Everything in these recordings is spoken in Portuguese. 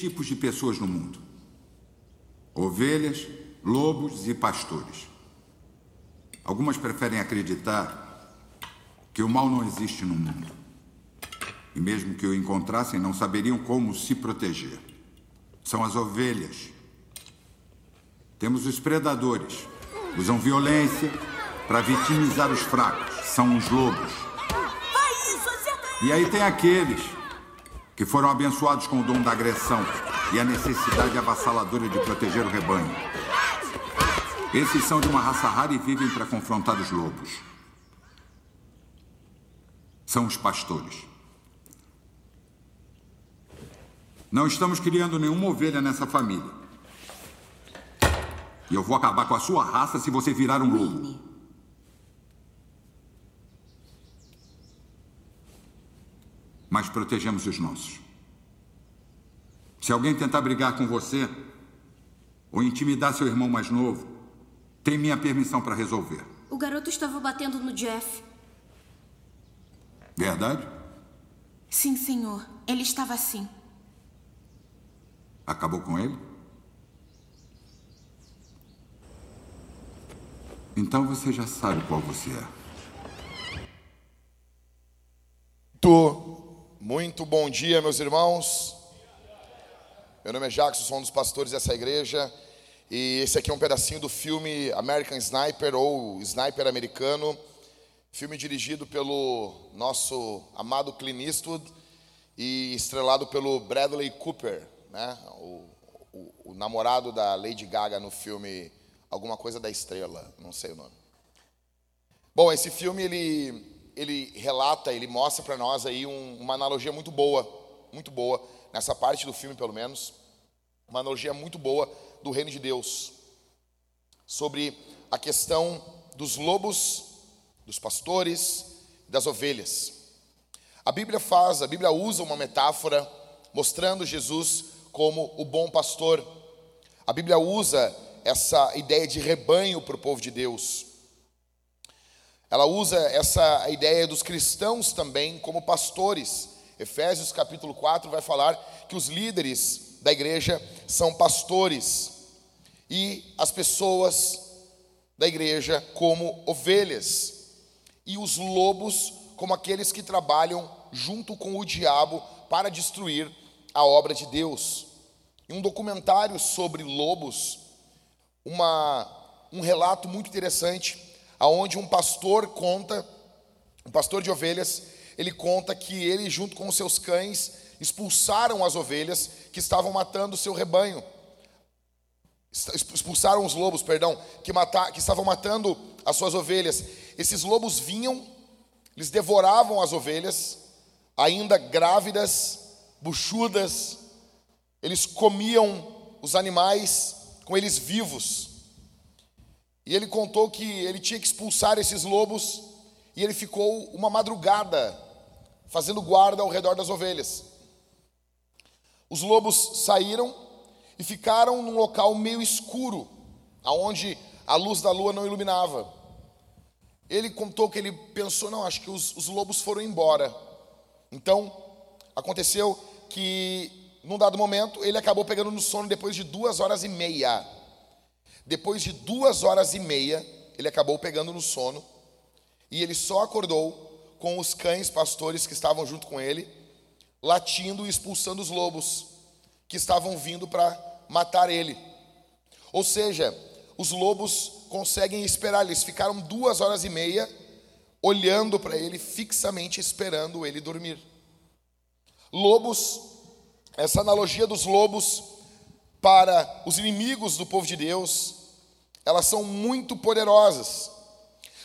tipos de pessoas no mundo: ovelhas, lobos e pastores. Algumas preferem acreditar que o mal não existe no mundo. E mesmo que o encontrassem, não saberiam como se proteger. São as ovelhas. Temos os predadores. Usam violência para vitimizar os fracos. São os lobos. E aí tem aqueles que foram abençoados com o dom da agressão e a necessidade avassaladora de proteger o rebanho. Esses são de uma raça rara e vivem para confrontar os lobos. São os pastores. Não estamos criando nenhuma ovelha nessa família. E eu vou acabar com a sua raça se você virar um lobo. Mas protegemos os nossos. Se alguém tentar brigar com você ou intimidar seu irmão mais novo, tem minha permissão para resolver. O garoto estava batendo no Jeff. Verdade? Sim, senhor. Ele estava assim. Acabou com ele? Então você já sabe qual você é. Muito, muito bom dia, meus irmãos. Meu nome é Jackson, sou um dos pastores dessa igreja. E esse aqui é um pedacinho do filme American Sniper ou Sniper Americano. Filme dirigido pelo nosso amado Clint Eastwood e estrelado pelo Bradley Cooper, né? o, o, o namorado da Lady Gaga no filme alguma coisa da estrela, não sei o nome. Bom, esse filme ele ele relata, ele mostra para nós aí um, uma analogia muito boa, muito boa nessa parte do filme pelo menos, uma analogia muito boa do reino de Deus sobre a questão dos lobos, dos pastores, das ovelhas. A Bíblia faz, a Bíblia usa uma metáfora mostrando Jesus como o bom pastor. A Bíblia usa essa ideia de rebanho para o povo de Deus. Ela usa essa ideia dos cristãos também como pastores. Efésios capítulo 4 vai falar que os líderes da igreja são pastores e as pessoas da igreja como ovelhas e os lobos como aqueles que trabalham junto com o diabo para destruir a obra de Deus. Em um documentário sobre lobos, uma, um relato muito interessante, aonde um pastor conta, um pastor de ovelhas, ele conta que ele junto com os seus cães expulsaram as ovelhas que estavam matando o seu rebanho. Expulsaram os lobos, perdão, que, matar, que estavam matando as suas ovelhas. Esses lobos vinham, eles devoravam as ovelhas, ainda grávidas, buchudas, eles comiam os animais com eles vivos. E ele contou que ele tinha que expulsar esses lobos e ele ficou uma madrugada fazendo guarda ao redor das ovelhas. Os lobos saíram e ficaram num local meio escuro, aonde a luz da lua não iluminava. Ele contou que ele pensou, não, acho que os, os lobos foram embora. Então, aconteceu que num dado momento, ele acabou pegando no sono depois de duas horas e meia. Depois de duas horas e meia, ele acabou pegando no sono e ele só acordou com os cães pastores que estavam junto com ele, latindo e expulsando os lobos que estavam vindo para matar ele. Ou seja, os lobos conseguem esperar, eles ficaram duas horas e meia olhando para ele fixamente, esperando ele dormir. Lobos essa analogia dos lobos para os inimigos do povo de Deus, elas são muito poderosas.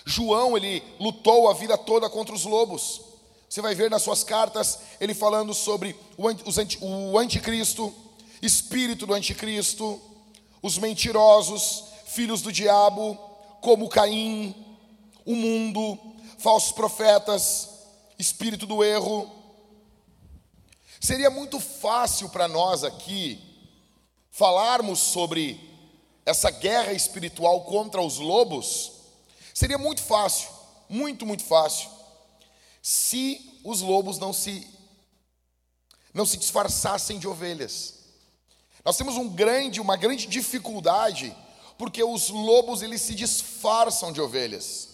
João, ele lutou a vida toda contra os lobos. Você vai ver nas suas cartas ele falando sobre o anticristo, espírito do anticristo, os mentirosos, filhos do diabo, como Caim, o mundo, falsos profetas, espírito do erro. Seria muito fácil para nós aqui falarmos sobre essa guerra espiritual contra os lobos. Seria muito fácil, muito, muito fácil, se os lobos não se não se disfarçassem de ovelhas. Nós temos um grande, uma grande dificuldade, porque os lobos eles se disfarçam de ovelhas.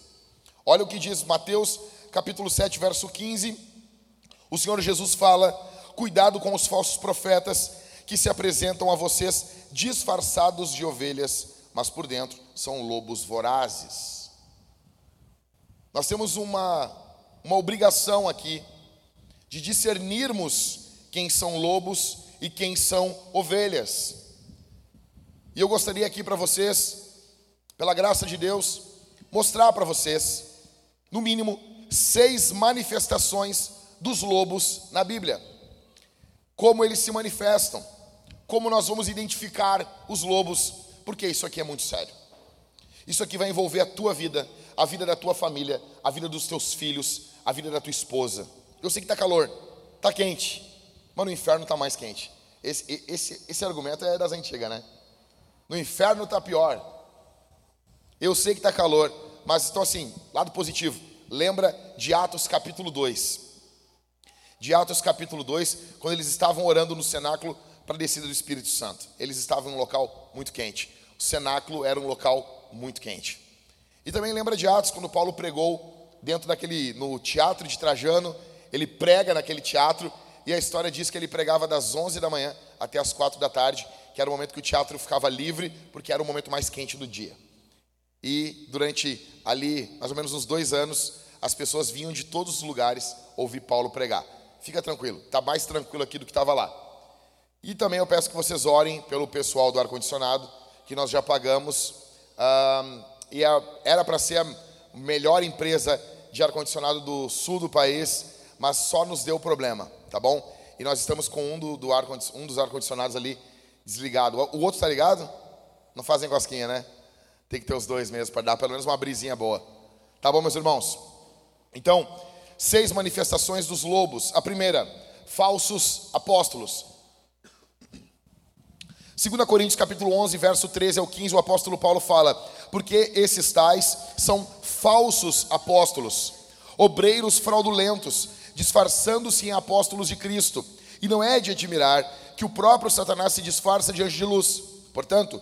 Olha o que diz Mateus capítulo 7, verso 15. O Senhor Jesus fala: "Cuidado com os falsos profetas que se apresentam a vocês disfarçados de ovelhas, mas por dentro são lobos vorazes." Nós temos uma uma obrigação aqui de discernirmos quem são lobos e quem são ovelhas. E eu gostaria aqui para vocês, pela graça de Deus, mostrar para vocês, no mínimo, seis manifestações dos lobos na Bíblia. Como eles se manifestam, como nós vamos identificar os lobos, porque isso aqui é muito sério. Isso aqui vai envolver a tua vida, a vida da tua família, a vida dos teus filhos, a vida da tua esposa. Eu sei que está calor, está quente, mas no inferno está mais quente. Esse, esse, esse argumento é das antigas, né? No inferno está pior. Eu sei que está calor, mas então assim, lado positivo. Lembra de Atos capítulo 2. De Atos capítulo 2, quando eles estavam orando no cenáculo para a descida do Espírito Santo. Eles estavam em um local muito quente. O cenáculo era um local muito quente. E também lembra de Atos, quando Paulo pregou dentro daquele, no teatro de Trajano, ele prega naquele teatro, e a história diz que ele pregava das 11 da manhã até as 4 da tarde, que era o momento que o teatro ficava livre, porque era o momento mais quente do dia. E durante ali, mais ou menos uns dois anos, as pessoas vinham de todos os lugares ouvir Paulo pregar. Fica tranquilo, está mais tranquilo aqui do que estava lá. E também eu peço que vocês orem pelo pessoal do ar-condicionado, que nós já pagamos. E era para ser a melhor empresa de ar-condicionado do sul do país, mas só nos deu problema, tá bom? E nós estamos com um, do, do ar, um dos ar-condicionados ali desligado. O outro está ligado? Não fazem cosquinha, né? Tem que ter os dois mesmo para dar pelo menos uma brisinha boa. Tá bom, meus irmãos? Então, seis manifestações dos lobos. A primeira, falsos apóstolos. 2 Coríntios capítulo 11, verso 13 ao 15, o apóstolo Paulo fala: "Porque esses tais são falsos apóstolos, obreiros fraudulentos, disfarçando-se em apóstolos de Cristo. E não é de admirar que o próprio Satanás se disfarça de anjo de luz. Portanto,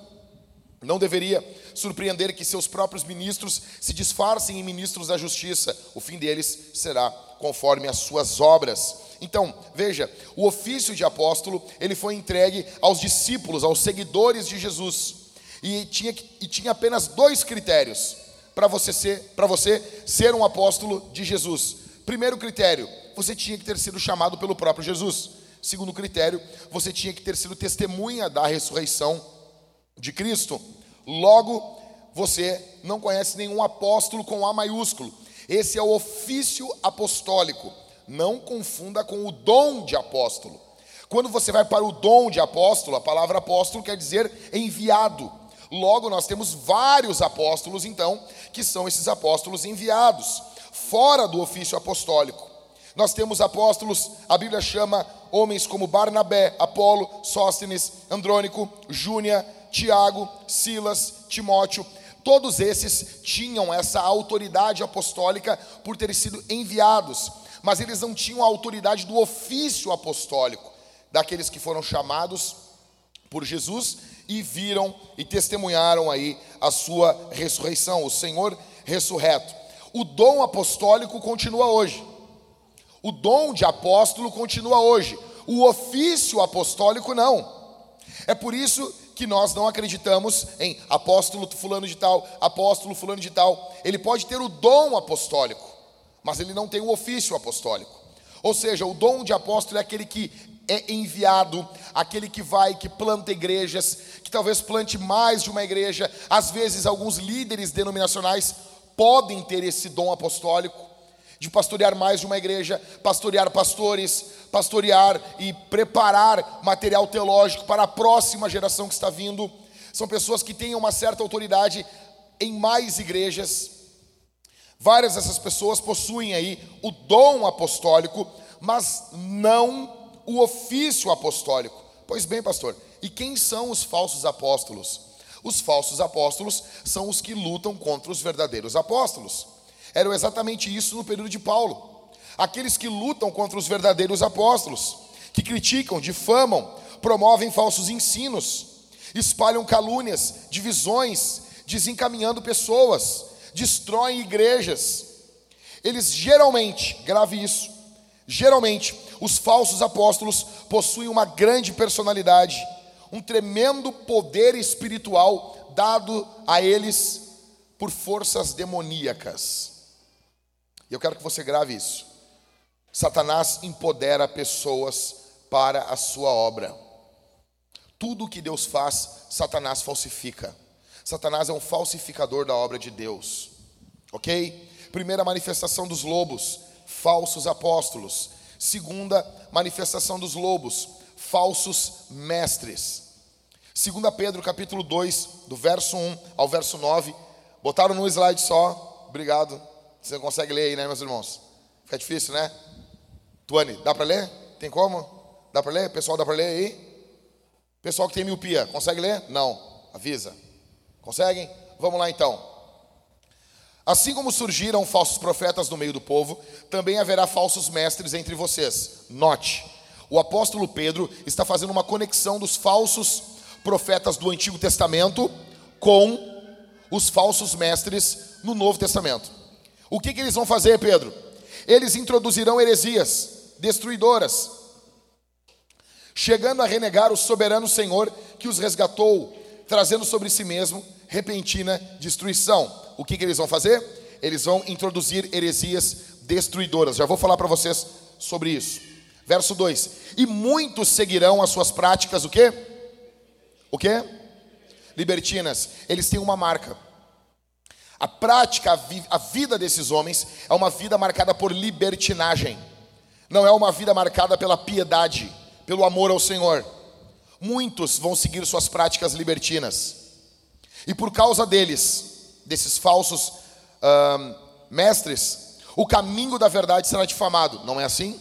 não deveria surpreender que seus próprios ministros se disfarcem em ministros da justiça. O fim deles será conforme as suas obras. Então, veja, o ofício de apóstolo, ele foi entregue aos discípulos, aos seguidores de Jesus. E tinha, e tinha apenas dois critérios para você ser para você ser um apóstolo de Jesus. Primeiro critério, você tinha que ter sido chamado pelo próprio Jesus. Segundo critério, você tinha que ter sido testemunha da ressurreição de Cristo. Logo, você não conhece nenhum apóstolo com A maiúsculo. Esse é o ofício apostólico. Não confunda com o dom de apóstolo. Quando você vai para o dom de apóstolo, a palavra apóstolo quer dizer enviado. Logo, nós temos vários apóstolos, então, que são esses apóstolos enviados, fora do ofício apostólico. Nós temos apóstolos, a Bíblia chama homens como Barnabé, Apolo, Sóstenes, Andrônico, Júnia, Tiago, Silas, Timóteo. Todos esses tinham essa autoridade apostólica por terem sido enviados, mas eles não tinham a autoridade do ofício apostólico, daqueles que foram chamados por Jesus e viram e testemunharam aí a sua ressurreição, o Senhor ressurreto. O dom apostólico continua hoje. O dom de apóstolo continua hoje. O ofício apostólico não. É por isso que nós não acreditamos em apóstolo fulano de tal, apóstolo fulano de tal. Ele pode ter o dom apostólico, mas ele não tem o ofício apostólico. Ou seja, o dom de apóstolo é aquele que é enviado, aquele que vai, que planta igrejas, que talvez plante mais de uma igreja. Às vezes, alguns líderes denominacionais podem ter esse dom apostólico de pastorear mais de uma igreja, pastorear pastores, pastorear e preparar material teológico para a próxima geração que está vindo. São pessoas que têm uma certa autoridade em mais igrejas. Várias dessas pessoas possuem aí o dom apostólico, mas não o ofício apostólico. Pois bem, pastor, e quem são os falsos apóstolos? Os falsos apóstolos são os que lutam contra os verdadeiros apóstolos. Era exatamente isso no período de Paulo. Aqueles que lutam contra os verdadeiros apóstolos. que criticam, difamam, promovem falsos ensinos, espalham calúnias, divisões, desencaminhando pessoas, destroem igrejas. Eles geralmente, grave isso, geralmente os falsos apóstolos possuem uma grande personalidade, um tremendo poder espiritual dado a eles por forças demoníacas. E eu quero que você grave isso. Satanás empodera pessoas para a sua obra. Tudo que Deus faz, Satanás falsifica. Satanás é um falsificador da obra de Deus. Ok? Primeira manifestação dos lobos, falsos apóstolos. Segunda manifestação dos lobos, falsos mestres. Segunda Pedro capítulo 2, do verso 1 ao verso 9. Botaram no slide só. Obrigado. Você consegue ler aí, né, meus irmãos? Fica difícil, né? Tuane, dá para ler? Tem como? Dá para ler? Pessoal, dá para ler aí? Pessoal que tem miopia, consegue ler? Não. Avisa. Conseguem? Vamos lá então. Assim como surgiram falsos profetas no meio do povo, também haverá falsos mestres entre vocês. Note, o apóstolo Pedro está fazendo uma conexão dos falsos profetas do Antigo Testamento com os falsos mestres no Novo Testamento. O que, que eles vão fazer, Pedro? Eles introduzirão heresias destruidoras, chegando a renegar o soberano Senhor que os resgatou, trazendo sobre si mesmo repentina destruição. O que, que eles vão fazer? Eles vão introduzir heresias destruidoras. Já vou falar para vocês sobre isso. Verso 2: E muitos seguirão as suas práticas, o quê? O quê? Libertinas. Eles têm uma marca. A prática, a vida desses homens é uma vida marcada por libertinagem. Não é uma vida marcada pela piedade, pelo amor ao Senhor. Muitos vão seguir suas práticas libertinas. E por causa deles, desses falsos mestres, o caminho da verdade será difamado. Não é assim?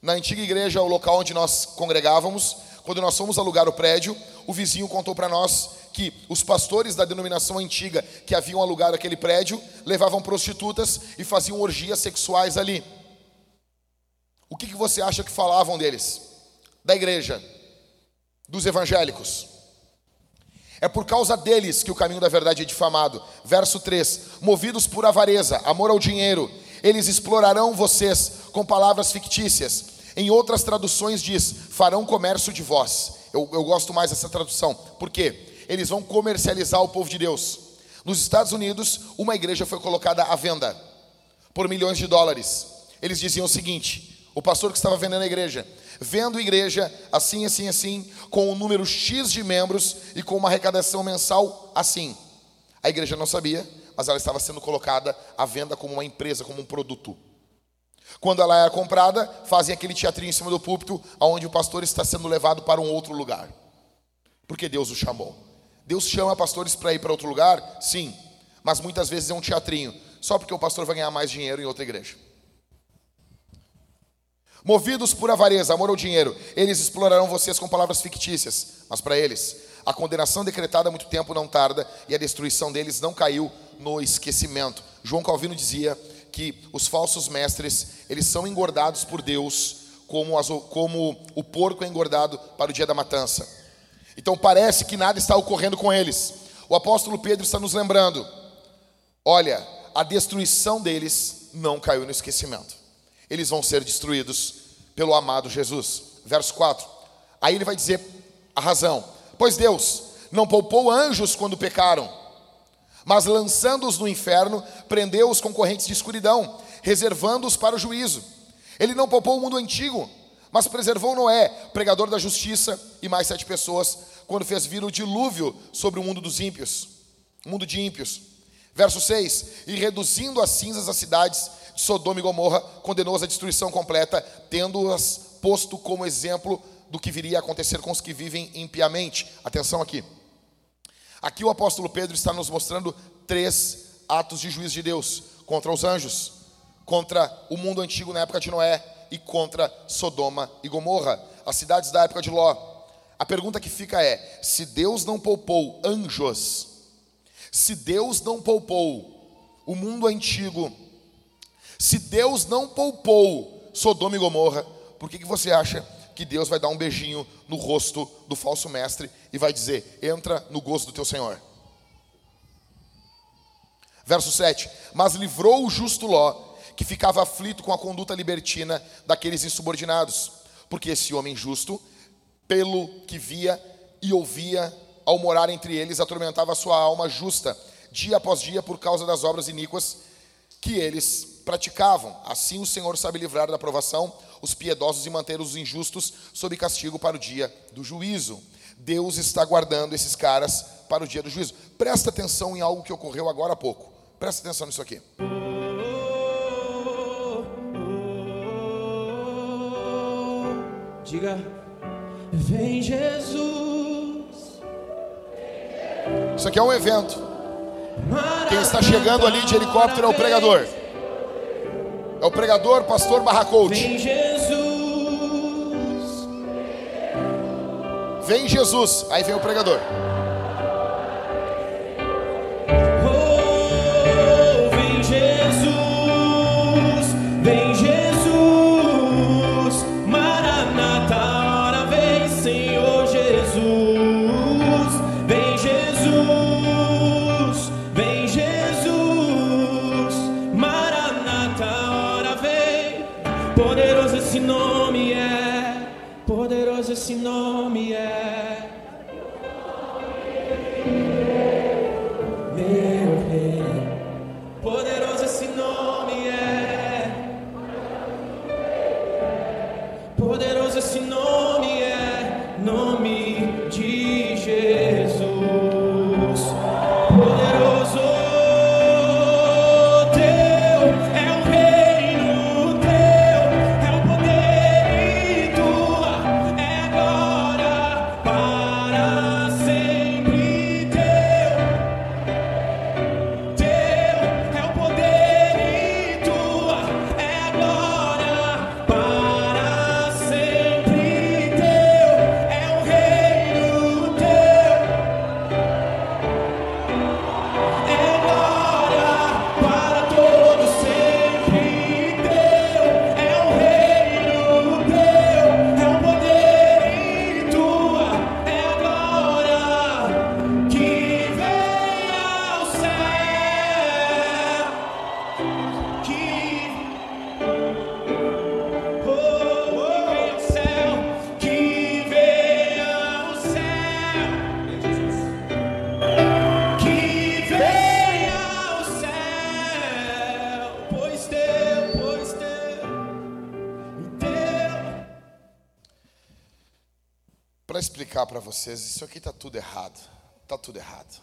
Na antiga igreja, o local onde nós congregávamos, quando nós fomos alugar o prédio, o vizinho contou para nós que os pastores da denominação antiga que haviam alugado aquele prédio levavam prostitutas e faziam orgias sexuais ali. O que, que você acha que falavam deles? Da igreja, dos evangélicos. É por causa deles que o caminho da verdade é difamado. Verso 3: Movidos por avareza, amor ao dinheiro, eles explorarão vocês com palavras fictícias. Em outras traduções diz: farão comércio de vós. Eu, eu gosto mais dessa tradução. Por quê? Eles vão comercializar o povo de Deus. Nos Estados Unidos, uma igreja foi colocada à venda por milhões de dólares. Eles diziam o seguinte: o pastor que estava vendendo a igreja vendo igreja assim, assim, assim, com um número X de membros e com uma arrecadação mensal assim. A igreja não sabia, mas ela estava sendo colocada à venda como uma empresa, como um produto. Quando ela é comprada, fazem aquele teatrinho em cima do púlpito, onde o pastor está sendo levado para um outro lugar. Porque Deus o chamou. Deus chama pastores para ir para outro lugar? Sim. Mas muitas vezes é um teatrinho, só porque o pastor vai ganhar mais dinheiro em outra igreja. Movidos por avareza, amor ao dinheiro, eles explorarão vocês com palavras fictícias, mas para eles, a condenação decretada há muito tempo não tarda e a destruição deles não caiu no esquecimento. João Calvino dizia que os falsos mestres, eles são engordados por Deus como, as, como o porco é engordado para o dia da matança. Então parece que nada está ocorrendo com eles. O apóstolo Pedro está nos lembrando: olha, a destruição deles não caiu no esquecimento eles vão ser destruídos pelo amado Jesus. Verso 4. Aí ele vai dizer a razão: Pois Deus não poupou anjos quando pecaram, mas lançando-os no inferno, prendeu os concorrentes de escuridão, reservando-os para o juízo. Ele não poupou o mundo antigo, mas preservou Noé, pregador da justiça, e mais sete pessoas, quando fez vir o dilúvio sobre o mundo dos ímpios, mundo de ímpios. Verso 6: E reduzindo as cinzas as cidades, Sodoma e Gomorra, condenou-as à destruição completa, tendo-as posto como exemplo do que viria a acontecer com os que vivem impiamente. Atenção aqui. Aqui o apóstolo Pedro está nos mostrando três atos de juízo de Deus contra os anjos, contra o mundo antigo na época de Noé e contra Sodoma e Gomorra, as cidades da época de Ló. A pergunta que fica é: se Deus não poupou anjos, se Deus não poupou o mundo antigo se Deus não poupou Sodoma e Gomorra, por que, que você acha que Deus vai dar um beijinho no rosto do falso mestre e vai dizer: entra no gozo do teu Senhor. Verso 7: Mas livrou o justo Ló, que ficava aflito com a conduta libertina daqueles insubordinados, porque esse homem justo, pelo que via e ouvia, ao morar entre eles, atormentava sua alma justa, dia após dia, por causa das obras iníquas que eles praticavam. Assim o Senhor sabe livrar da provação os piedosos e manter os injustos sob castigo para o dia do juízo. Deus está guardando esses caras para o dia do juízo. Presta atenção em algo que ocorreu agora há pouco. Presta atenção nisso aqui. Diga, vem Jesus. Isso aqui é um evento. Quem está chegando ali de helicóptero é o pregador. É o pregador, pastor barra coach. Vem Jesus. Vem Jesus. Aí vem o pregador. Nome é. Meu rei. Poderoso vocês, isso aqui tá tudo errado. Tá tudo errado.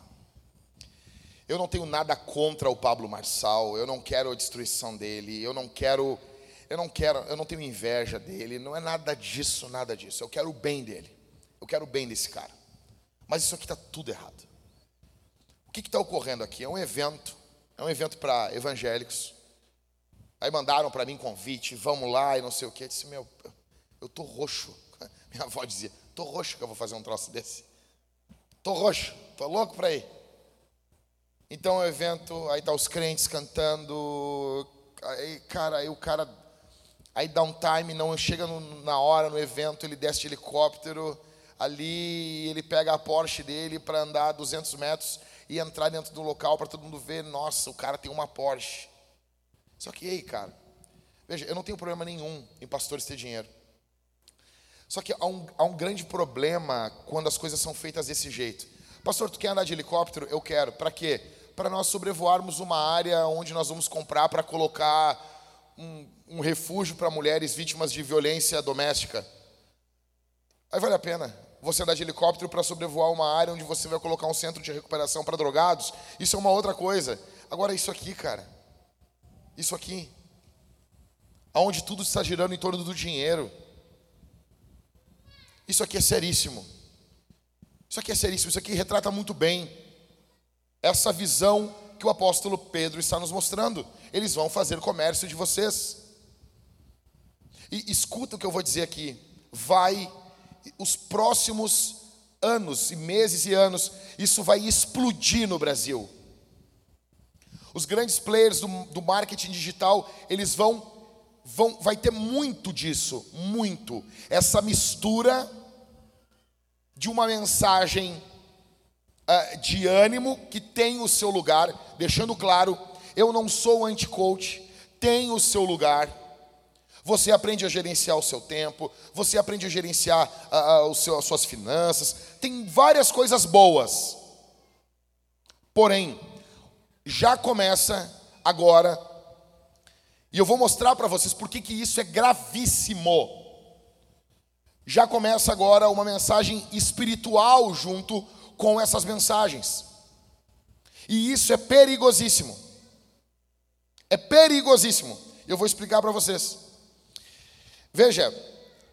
Eu não tenho nada contra o Pablo Marçal, eu não quero a destruição dele, eu não quero eu não quero, eu não tenho inveja dele, não é nada disso, nada disso. Eu quero o bem dele. Eu quero o bem desse cara. Mas isso aqui tá tudo errado. O que está ocorrendo aqui? É um evento, é um evento para evangélicos. Aí mandaram para mim convite, vamos lá e não sei o quê. Eu disse, meu, eu tô roxo. Minha avó dizia, tô roxo que eu vou fazer um troço desse. Tô roxo, tô louco para ir. Então um evento, aí tá os crentes cantando, aí, cara, aí o cara, aí dá um time, não chega no- na hora no evento, ele desce de helicóptero, ali ele pega a Porsche dele para andar 200 metros e entrar dentro do local para todo mundo ver, nossa, o cara tem uma Porsche. Só que, ei, cara, veja, eu não tenho problema nenhum em pastores ter dinheiro. Só que há um, há um grande problema quando as coisas são feitas desse jeito. Pastor, tu quer andar de helicóptero? Eu quero. Para quê? Para nós sobrevoarmos uma área onde nós vamos comprar para colocar um, um refúgio para mulheres vítimas de violência doméstica. Aí vale a pena você andar de helicóptero para sobrevoar uma área onde você vai colocar um centro de recuperação para drogados. Isso é uma outra coisa. Agora, isso aqui, cara. Isso aqui. Onde tudo está girando em torno do dinheiro. Isso aqui é seríssimo. Isso aqui é seríssimo. Isso aqui retrata muito bem essa visão que o apóstolo Pedro está nos mostrando. Eles vão fazer comércio de vocês. E escuta o que eu vou dizer aqui. Vai, os próximos anos e meses e anos, isso vai explodir no Brasil. Os grandes players do, do marketing digital, eles vão vão, vai ter muito disso, muito. Essa mistura de uma mensagem ah, de ânimo que tem o seu lugar, deixando claro, eu não sou anti-coach, tem o seu lugar. Você aprende a gerenciar o seu tempo, você aprende a gerenciar ah, o seu, as suas finanças, tem várias coisas boas. Porém, já começa agora, e eu vou mostrar para vocês por que que isso é gravíssimo. Já começa agora uma mensagem espiritual junto com essas mensagens. E isso é perigosíssimo. É perigosíssimo. Eu vou explicar para vocês. Veja,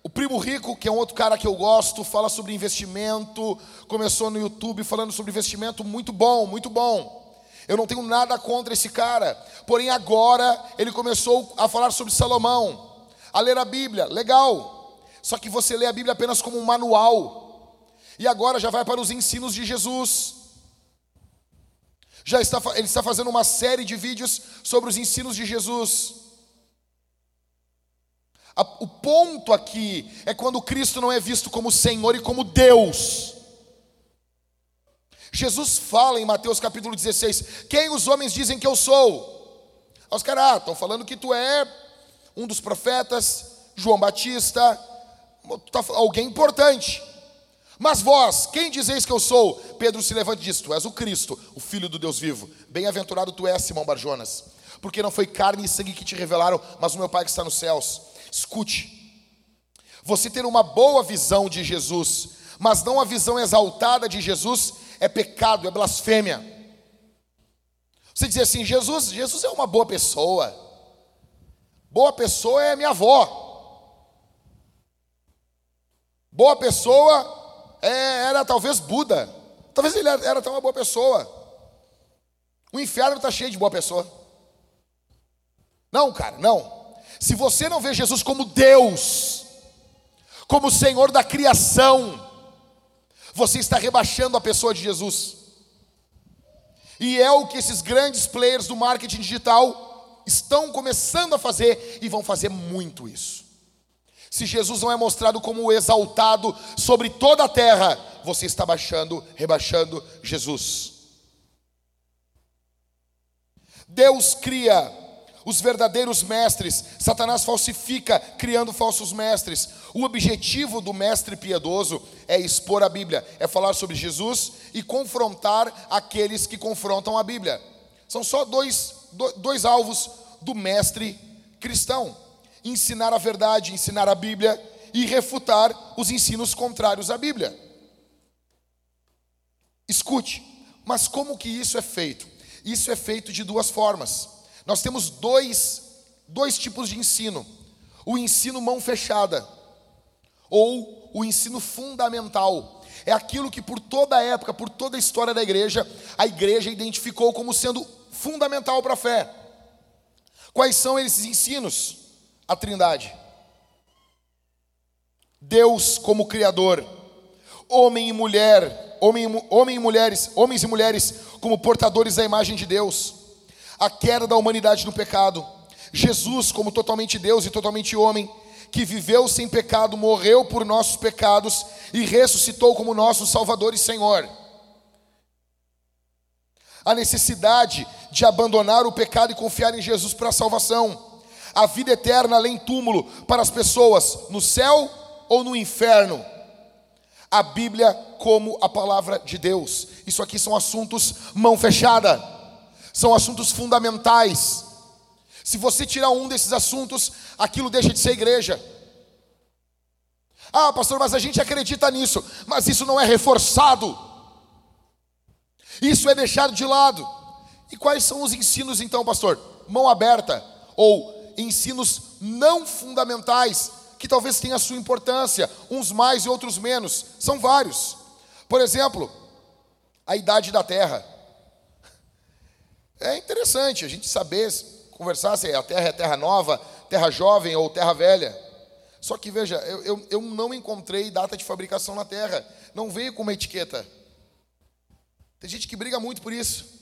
o Primo Rico, que é um outro cara que eu gosto, fala sobre investimento, começou no YouTube falando sobre investimento, muito bom, muito bom. Eu não tenho nada contra esse cara, porém agora ele começou a falar sobre Salomão, a ler a Bíblia, legal. Só que você lê a Bíblia apenas como um manual, e agora já vai para os ensinos de Jesus. Já está, ele está fazendo uma série de vídeos sobre os ensinos de Jesus. O ponto aqui é quando Cristo não é visto como Senhor e como Deus. Jesus fala em Mateus capítulo 16: Quem os homens dizem que eu sou? Os caras, ah, estão falando que tu é um dos profetas, João Batista, tá alguém importante. Mas vós, quem dizeis que eu sou? Pedro se levanta e diz: Tu és o Cristo, o Filho do Deus vivo. Bem-aventurado tu és, Simão Barjonas, porque não foi carne e sangue que te revelaram, mas o meu Pai que está nos céus. Escute, você ter uma boa visão de Jesus, mas não a visão exaltada de Jesus, é pecado, é blasfêmia. Você dizer assim, Jesus, Jesus é uma boa pessoa. Boa pessoa é minha avó. Boa pessoa é, era talvez Buda. Talvez ele era, era até uma boa pessoa. O inferno está cheio de boa pessoa. Não, cara, não. Se você não vê Jesus como Deus, como Senhor da criação, você está rebaixando a pessoa de Jesus. E é o que esses grandes players do marketing digital estão começando a fazer e vão fazer muito isso. Se Jesus não é mostrado como exaltado sobre toda a terra, você está baixando, rebaixando Jesus. Deus cria os verdadeiros mestres. Satanás falsifica, criando falsos mestres. O objetivo do mestre piedoso é expor a Bíblia, é falar sobre Jesus e confrontar aqueles que confrontam a Bíblia. São só dois, dois alvos do mestre cristão: ensinar a verdade, ensinar a Bíblia e refutar os ensinos contrários à Bíblia. Escute, mas como que isso é feito? Isso é feito de duas formas. Nós temos dois, dois tipos de ensino: o ensino mão fechada, ou o ensino fundamental. É aquilo que por toda a época, por toda a história da igreja, a igreja identificou como sendo fundamental para a fé. Quais são esses ensinos? A Trindade. Deus como Criador, homem e mulher, homem, homem e mulheres, homens e mulheres como portadores da imagem de Deus a queda da humanidade no pecado. Jesus, como totalmente Deus e totalmente homem, que viveu sem pecado, morreu por nossos pecados e ressuscitou como nosso Salvador e Senhor. A necessidade de abandonar o pecado e confiar em Jesus para a salvação. A vida eterna além túmulo para as pessoas no céu ou no inferno. A Bíblia como a palavra de Deus. Isso aqui são assuntos mão fechada são assuntos fundamentais. Se você tirar um desses assuntos, aquilo deixa de ser igreja. Ah, pastor, mas a gente acredita nisso, mas isso não é reforçado. Isso é deixado de lado. E quais são os ensinos então, pastor? Mão aberta ou ensinos não fundamentais que talvez tenham a sua importância, uns mais e outros menos. São vários. Por exemplo, a idade da terra. É interessante a gente saber conversar se a terra é terra nova, terra jovem ou terra velha. Só que veja, eu, eu, eu não encontrei data de fabricação na terra, não veio com uma etiqueta. Tem gente que briga muito por isso.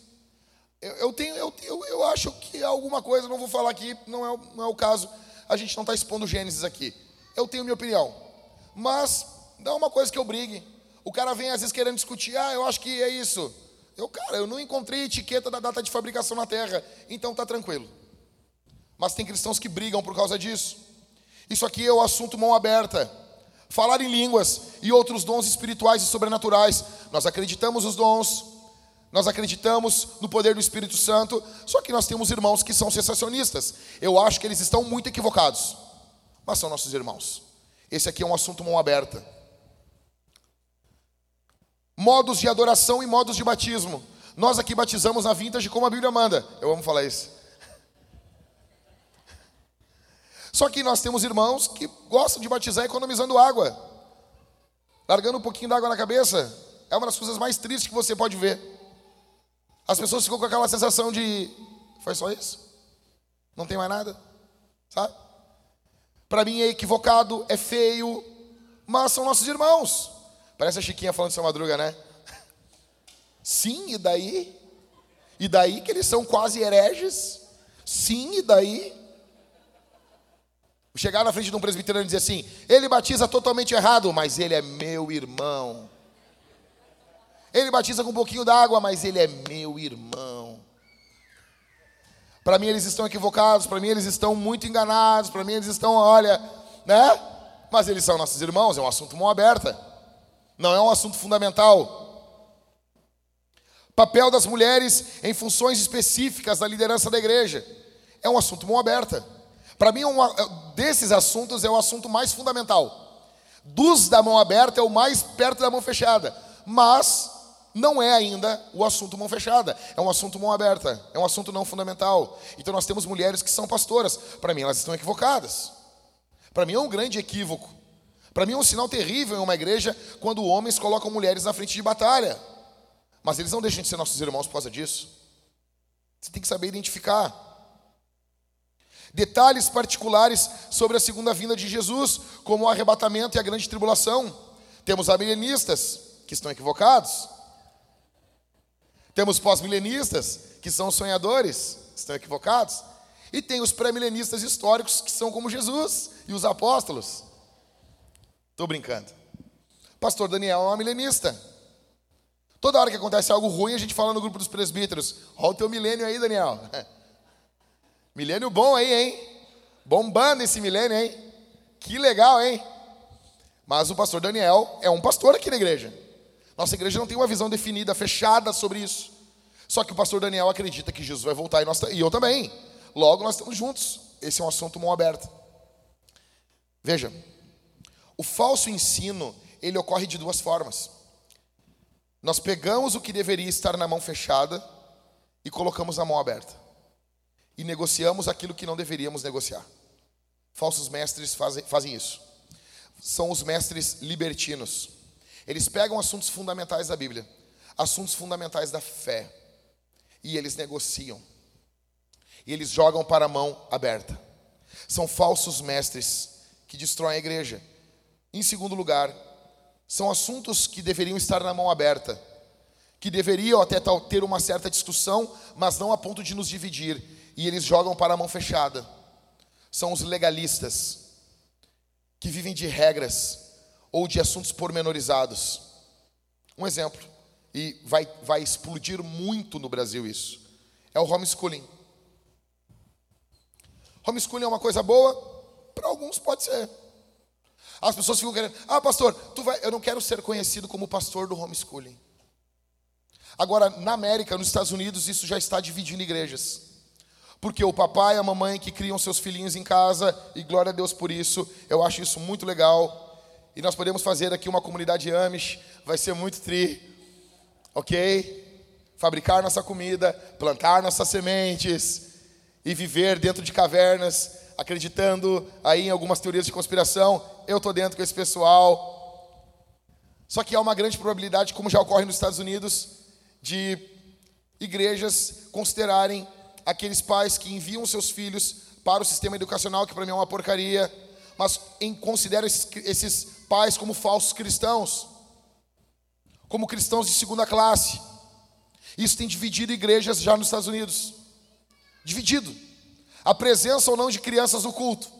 Eu, eu tenho, eu, eu, eu acho que alguma coisa, não vou falar aqui, não é, não é o caso. a gente não está expondo Gênesis aqui. Eu tenho minha opinião. Mas não é uma coisa que eu brigue. O cara vem às vezes querendo discutir, ah, eu acho que é isso. Eu, cara, eu não encontrei etiqueta da data de fabricação na Terra, então tá tranquilo. Mas tem cristãos que brigam por causa disso. Isso aqui é o assunto mão aberta. Falar em línguas e outros dons espirituais e sobrenaturais. Nós acreditamos nos dons, nós acreditamos no poder do Espírito Santo, só que nós temos irmãos que são sensacionistas. Eu acho que eles estão muito equivocados, mas são nossos irmãos. Esse aqui é um assunto mão aberta. Modos de adoração e modos de batismo. Nós aqui batizamos na vintage como a Bíblia manda. Eu amo falar isso. Só que nós temos irmãos que gostam de batizar economizando água, largando um pouquinho d'água na cabeça. É uma das coisas mais tristes que você pode ver. As pessoas ficam com aquela sensação de: foi só isso? Não tem mais nada? Sabe? Para mim é equivocado, é feio, mas são nossos irmãos. Parece a Chiquinha falando de sua madruga, né? Sim, e daí? E daí que eles são quase hereges? Sim, e daí? Chegar na frente de um presbiteriano e dizer assim: ele batiza totalmente errado, mas ele é meu irmão. Ele batiza com um pouquinho d'água, mas ele é meu irmão. Para mim eles estão equivocados, para mim eles estão muito enganados, para mim eles estão, olha, né? Mas eles são nossos irmãos, é um assunto mão aberta. Não é um assunto fundamental. Papel das mulheres em funções específicas da liderança da igreja. É um assunto mão aberta. Para mim, uma, desses assuntos é o assunto mais fundamental. Dos da mão aberta é o mais perto da mão fechada. Mas não é ainda o assunto mão fechada, é um assunto mão aberta, é um assunto não fundamental. Então nós temos mulheres que são pastoras, para mim elas estão equivocadas. Para mim é um grande equívoco. Para mim é um sinal terrível em uma igreja quando homens colocam mulheres na frente de batalha. Mas eles não deixam de ser nossos irmãos por causa disso. Você tem que saber identificar. Detalhes particulares sobre a segunda vinda de Jesus, como o arrebatamento e a grande tribulação. Temos amilenistas, que estão equivocados. Temos pós-milenistas, que são sonhadores, estão equivocados. E tem os pré-milenistas históricos, que são como Jesus e os apóstolos. Estou brincando. Pastor Daniel é um milenista. Toda hora que acontece algo ruim, a gente fala no grupo dos presbíteros: Olha o teu milênio aí, Daniel. milênio bom aí, hein? Bombando esse milênio, hein? Que legal, hein? Mas o pastor Daniel é um pastor aqui na igreja. Nossa igreja não tem uma visão definida, fechada sobre isso. Só que o pastor Daniel acredita que Jesus vai voltar e, nós, e eu também. Logo nós estamos juntos. Esse é um assunto mão aberta. Veja, o falso ensino, ele ocorre de duas formas. Nós pegamos o que deveria estar na mão fechada e colocamos na mão aberta. E negociamos aquilo que não deveríamos negociar. Falsos mestres fazem, fazem isso. São os mestres libertinos. Eles pegam assuntos fundamentais da Bíblia, assuntos fundamentais da fé, e eles negociam. E eles jogam para a mão aberta. São falsos mestres que destroem a igreja. Em segundo lugar, são assuntos que deveriam estar na mão aberta, que deveriam até ter uma certa discussão, mas não a ponto de nos dividir, e eles jogam para a mão fechada. São os legalistas, que vivem de regras, ou de assuntos pormenorizados. Um exemplo, e vai, vai explodir muito no Brasil isso, é o homeschooling. Homeschooling é uma coisa boa? Para alguns pode ser. As pessoas ficam querendo, ah, pastor, tu vai, eu não quero ser conhecido como pastor do homeschooling. Agora, na América, nos Estados Unidos, isso já está dividindo igrejas. Porque o papai e a mamãe que criam seus filhinhos em casa, e glória a Deus por isso, eu acho isso muito legal. E nós podemos fazer aqui uma comunidade Amish, vai ser muito tri, ok? Fabricar nossa comida, plantar nossas sementes e viver dentro de cavernas, acreditando aí em algumas teorias de conspiração. Eu estou dentro com esse pessoal. Só que há uma grande probabilidade, como já ocorre nos Estados Unidos, de igrejas considerarem aqueles pais que enviam seus filhos para o sistema educacional, que para mim é uma porcaria, mas em, consideram esses, esses pais como falsos cristãos, como cristãos de segunda classe. Isso tem dividido igrejas já nos Estados Unidos. Dividido. A presença ou não de crianças no culto.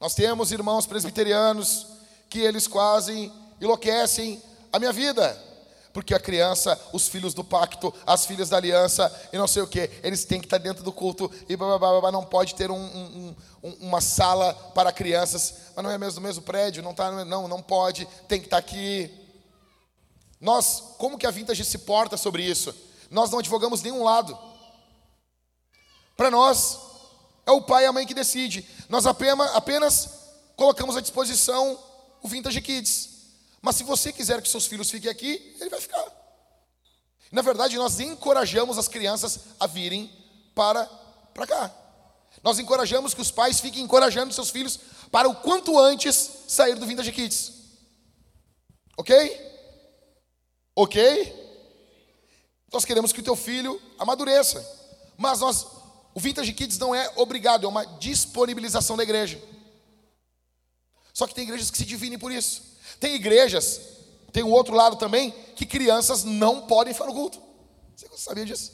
Nós temos irmãos presbiterianos que eles quase enlouquecem a minha vida. Porque a criança, os filhos do pacto, as filhas da aliança e não sei o que, eles têm que estar dentro do culto e blá, blá, blá, não pode ter um, um, um, uma sala para crianças, mas não é mesmo no mesmo prédio, não tá, não, não pode, tem que estar aqui. Nós, como que a Vintage se porta sobre isso? Nós não advogamos nenhum lado. Para nós, é o pai e a mãe que decide. Nós apenas, apenas colocamos à disposição o Vintage Kids. Mas se você quiser que seus filhos fiquem aqui, ele vai ficar. Na verdade, nós encorajamos as crianças a virem para, para cá. Nós encorajamos que os pais fiquem encorajando seus filhos para o quanto antes sair do Vintage Kids. Ok? Ok? Nós queremos que o teu filho amadureça. Mas nós, o Vintage Kids não é obrigado, é uma disponibilização da igreja. Só que tem igrejas que se divinem por isso. Tem igrejas, tem o outro lado também, que crianças não podem ficar no culto. Você sabia disso?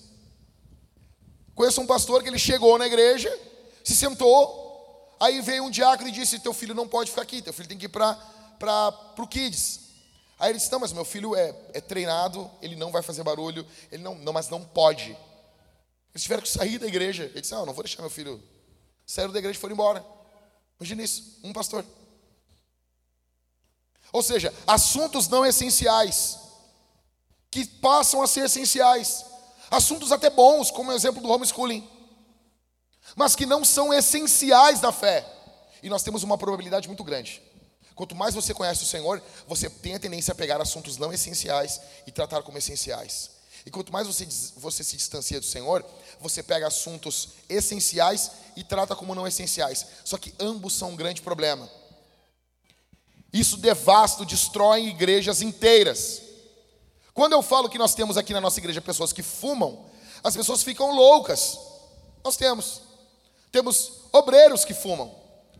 Conheço um pastor que ele chegou na igreja, se sentou, aí veio um diácono e disse: Teu filho não pode ficar aqui, teu filho tem que ir para o Kids. Aí ele disse: Não, mas meu filho é, é treinado, ele não vai fazer barulho, ele não, não, mas não pode. Eles tiveram que sair da igreja. Ele disse: Não, não vou deixar meu filho. Saíram da igreja e foram embora. Imagina isso, um pastor. Ou seja, assuntos não essenciais, que passam a ser essenciais. Assuntos até bons, como o exemplo do homeschooling, mas que não são essenciais da fé. E nós temos uma probabilidade muito grande. Quanto mais você conhece o Senhor, você tem a tendência a pegar assuntos não essenciais e tratar como essenciais. E quanto mais você, você se distancia do Senhor, você pega assuntos essenciais e trata como não essenciais. Só que ambos são um grande problema. Isso devasta, destrói igrejas inteiras. Quando eu falo que nós temos aqui na nossa igreja pessoas que fumam, as pessoas ficam loucas. Nós temos. Temos obreiros que fumam.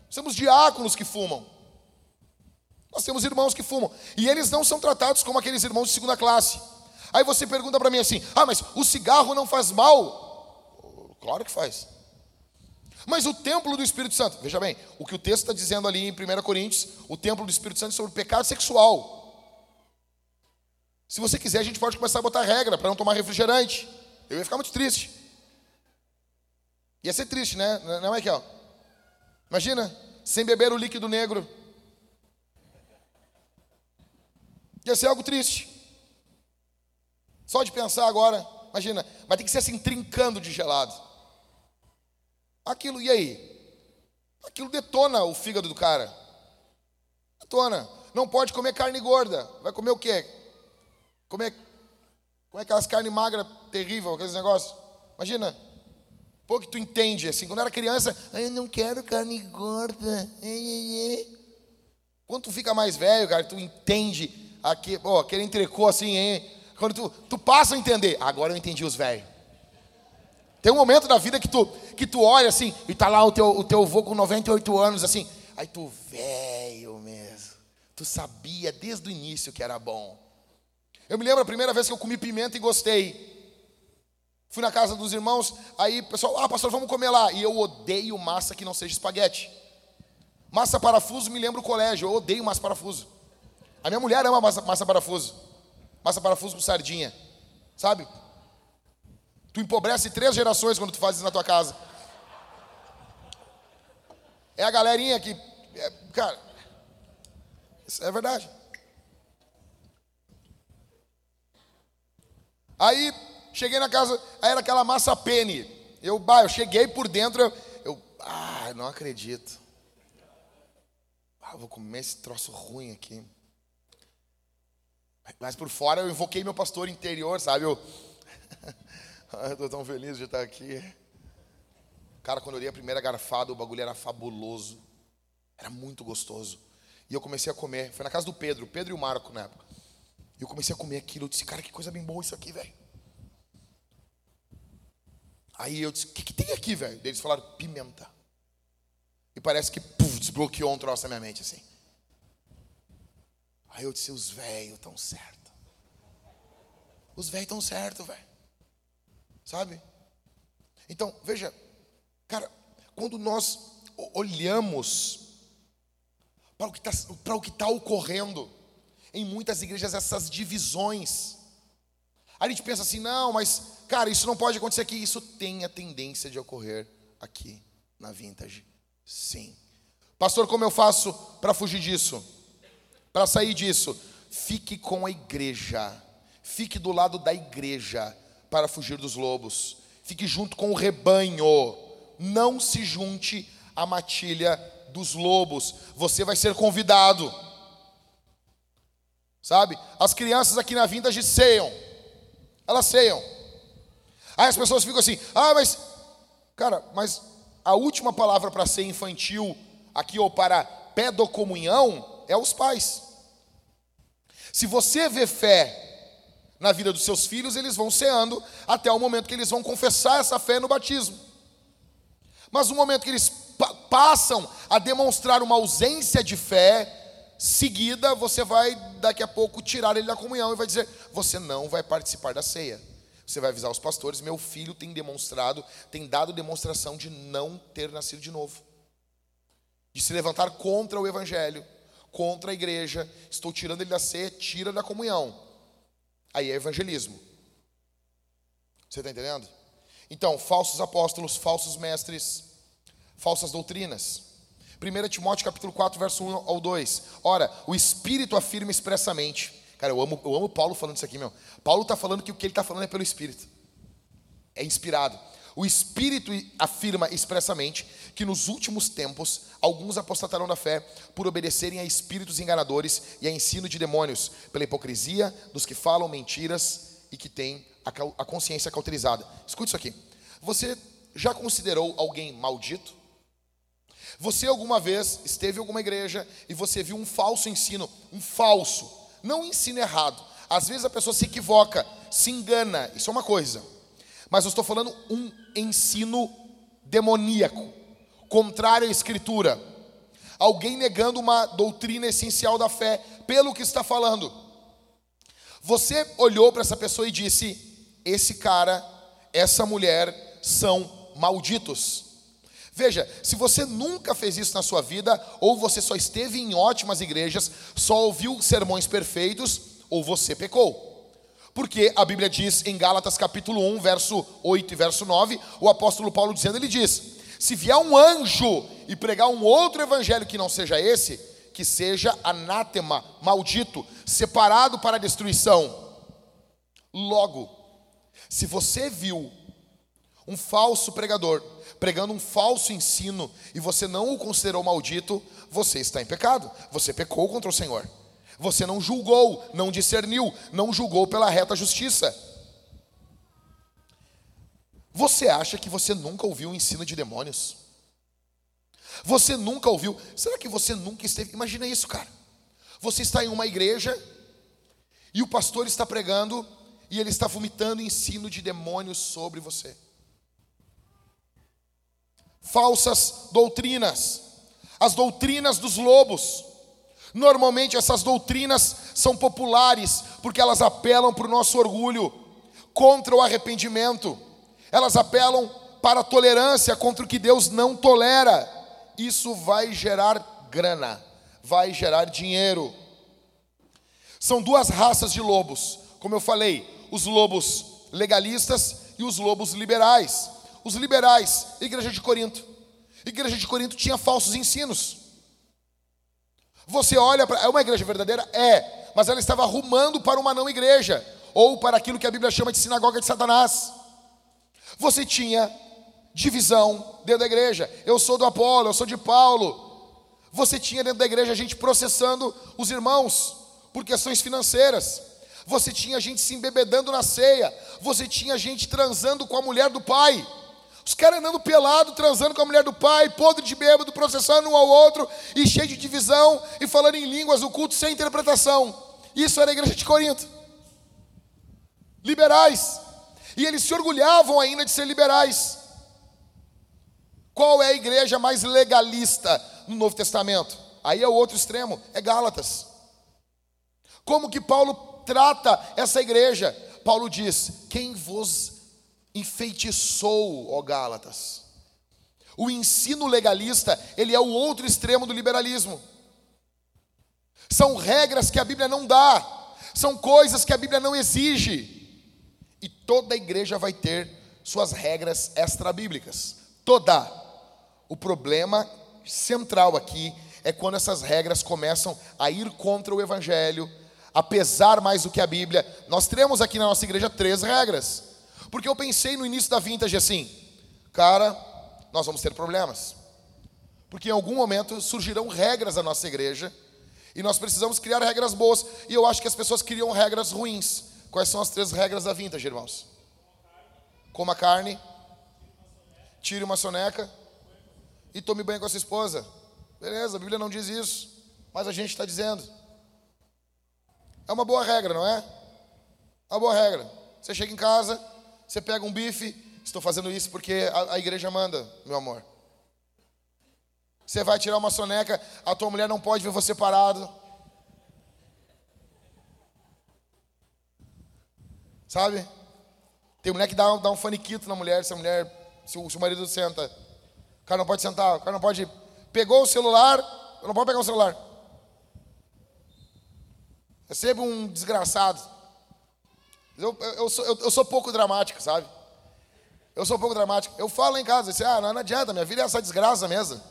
Temos diáconos que fumam. Nós temos irmãos que fumam. E eles não são tratados como aqueles irmãos de segunda classe. Aí você pergunta para mim assim: ah, mas o cigarro não faz mal? Claro que faz. Mas o templo do Espírito Santo, veja bem, o que o texto está dizendo ali em 1 Coríntios, o templo do Espírito Santo é sobre o pecado sexual. Se você quiser, a gente pode começar a botar regra para não tomar refrigerante. Eu ia ficar muito triste. Ia ser triste, né? Não é que, ó. Imagina, sem beber o líquido negro. Ia ser algo triste. Só de pensar agora, imagina, vai ter que ser assim, trincando de gelado. Aquilo, e aí? Aquilo detona o fígado do cara. Detona. Não pode comer carne gorda. Vai comer o quê? Comer, comer aquelas carnes magras terrível, aqueles negócios. Imagina. Pô, que tu entende, assim, quando era criança, eu não quero carne gorda. Quando tu fica mais velho, cara, tu entende aqui, aquele entrecô assim, hein? Quando tu, tu passa a entender, agora eu entendi os velhos. Tem um momento da vida que tu, que tu olha assim, e tá lá o teu, o teu avô com 98 anos, assim. Aí tu, velho mesmo. Tu sabia desde o início que era bom. Eu me lembro a primeira vez que eu comi pimenta e gostei. Fui na casa dos irmãos, aí o pessoal, ah, pastor, vamos comer lá. E eu odeio massa que não seja espaguete. Massa parafuso me lembra o colégio, eu odeio massa parafuso. A minha mulher ama massa, massa parafuso. Massa parafuso com sardinha. Sabe? Tu empobrece três gerações quando tu faz isso na tua casa. É a galerinha que. É, cara, isso é verdade. Aí, cheguei na casa, aí era aquela massa pene. Eu, bah, eu cheguei por dentro, eu, eu ah, não acredito. Ah, vou comer esse troço ruim aqui. Mas por fora eu invoquei meu pastor interior, sabe? Eu, eu estou tão feliz de estar aqui. Cara, quando eu dei a primeira garfada, o bagulho era fabuloso. Era muito gostoso. E eu comecei a comer. Foi na casa do Pedro, Pedro e o Marco na época. E eu comecei a comer aquilo. Eu disse, cara, que coisa bem boa isso aqui, velho. Aí eu disse, o que, que tem aqui, velho? Eles falaram, pimenta. E parece que desbloqueou um troço na minha mente, assim. Aí eu disse, os velhos estão certo. Os velhos estão certo, velho. Sabe? Então, veja, cara, quando nós olhamos para o que está tá ocorrendo em muitas igrejas essas divisões. A gente pensa assim, não, mas cara, isso não pode acontecer aqui. Isso tem a tendência de ocorrer aqui na Vintage. Sim. Pastor, como eu faço para fugir disso? Para sair disso? Fique com a igreja. Fique do lado da igreja para fugir dos lobos. Fique junto com o rebanho. Não se junte à matilha dos lobos. Você vai ser convidado. Sabe? As crianças aqui na vintage ceiam. Elas ceiam. Aí as pessoas ficam assim: "Ah, mas cara, mas a última palavra para ser infantil aqui ou para pedocomunhão é os pais. Se você vê fé na vida dos seus filhos, eles vão ceando até o momento que eles vão confessar essa fé no batismo. Mas no momento que eles pa passam a demonstrar uma ausência de fé, seguida, você vai daqui a pouco tirar ele da comunhão e vai dizer: você não vai participar da ceia. Você vai avisar os pastores: meu filho tem demonstrado, tem dado demonstração de não ter nascido de novo, de se levantar contra o evangelho, contra a igreja. Estou tirando ele da ceia, tira da comunhão. Aí é evangelismo. Você está entendendo? Então, falsos apóstolos, falsos mestres, falsas doutrinas. 1 Timóteo capítulo 4, verso 1 ao 2. Ora, o Espírito afirma expressamente. Cara, eu amo, eu amo Paulo falando isso aqui, meu. Paulo está falando que o que ele está falando é pelo Espírito. É inspirado. O Espírito afirma expressamente que nos últimos tempos alguns apostatarão da fé por obedecerem a espíritos enganadores e a ensino de demônios, pela hipocrisia dos que falam mentiras e que têm a consciência cauterizada. Escute isso aqui. Você já considerou alguém maldito? Você alguma vez esteve em alguma igreja e você viu um falso ensino, um falso, não um ensino errado. Às vezes a pessoa se equivoca, se engana, isso é uma coisa. Mas eu estou falando um ensino demoníaco, contrário à escritura. Alguém negando uma doutrina essencial da fé pelo que está falando. Você olhou para essa pessoa e disse: esse cara, essa mulher são malditos. Veja, se você nunca fez isso na sua vida, ou você só esteve em ótimas igrejas, só ouviu sermões perfeitos, ou você pecou. Porque a Bíblia diz em Gálatas capítulo 1, verso 8 e verso 9, o apóstolo Paulo dizendo, ele diz: Se vier um anjo e pregar um outro evangelho que não seja esse, que seja anátema, maldito, separado para a destruição. Logo, se você viu um falso pregador pregando um falso ensino e você não o considerou maldito, você está em pecado. Você pecou contra o Senhor. Você não julgou, não discerniu, não julgou pela reta justiça. Você acha que você nunca ouviu o ensino de demônios? Você nunca ouviu? Será que você nunca esteve? Imagina isso, cara. Você está em uma igreja e o pastor está pregando e ele está vomitando ensino de demônios sobre você falsas doutrinas, as doutrinas dos lobos. Normalmente essas doutrinas são populares porque elas apelam para o nosso orgulho, contra o arrependimento, elas apelam para a tolerância contra o que Deus não tolera. Isso vai gerar grana, vai gerar dinheiro. São duas raças de lobos, como eu falei, os lobos legalistas e os lobos liberais os liberais, igreja de Corinto. Igreja de Corinto tinha falsos ensinos. Você olha para. É uma igreja verdadeira? É. Mas ela estava arrumando para uma não igreja. Ou para aquilo que a Bíblia chama de sinagoga de Satanás. Você tinha divisão dentro da igreja. Eu sou do Apolo, eu sou de Paulo. Você tinha dentro da igreja gente processando os irmãos por questões financeiras. Você tinha gente se embebedando na ceia. Você tinha gente transando com a mulher do pai. Os caras andando pelado, transando com a mulher do pai, podre de bêbado, processando um ao outro, e cheio de divisão, e falando em línguas, o culto sem interpretação. Isso era a igreja de Corinto. Liberais. E eles se orgulhavam ainda de ser liberais. Qual é a igreja mais legalista no Novo Testamento? Aí é o outro extremo, é Gálatas. Como que Paulo trata essa igreja? Paulo diz: Quem vos enfeitiçou, ó Gálatas. O ensino legalista, ele é o outro extremo do liberalismo. São regras que a Bíblia não dá, são coisas que a Bíblia não exige. E toda igreja vai ter suas regras extra-bíblicas. Toda. O problema central aqui é quando essas regras começam a ir contra o Evangelho, a pesar mais do que a Bíblia. Nós teremos aqui na nossa igreja três regras. Porque eu pensei no início da vintage assim, cara, nós vamos ter problemas. Porque em algum momento surgirão regras na nossa igreja e nós precisamos criar regras boas. E eu acho que as pessoas criam regras ruins. Quais são as três regras da vintage, irmãos? Coma carne, tire uma soneca e tome banho com a sua esposa. Beleza, a Bíblia não diz isso, mas a gente está dizendo. É uma boa regra, não é? É uma boa regra. Você chega em casa, você pega um bife, estou fazendo isso porque a, a igreja manda, meu amor. Você vai tirar uma soneca, a tua mulher não pode ver você parado. Sabe? Tem mulher que dá, dá um faniquito na mulher, se a mulher, se o, se o marido senta. O cara não pode sentar, o cara não pode. Pegou o celular, não pode pegar o celular. É sempre um desgraçado. Eu, eu, sou, eu, sou pouco dramático, sabe? Eu sou pouco dramático. Eu falo em casa, assim, ah, não, não adianta, minha vida é essa desgraça mesmo.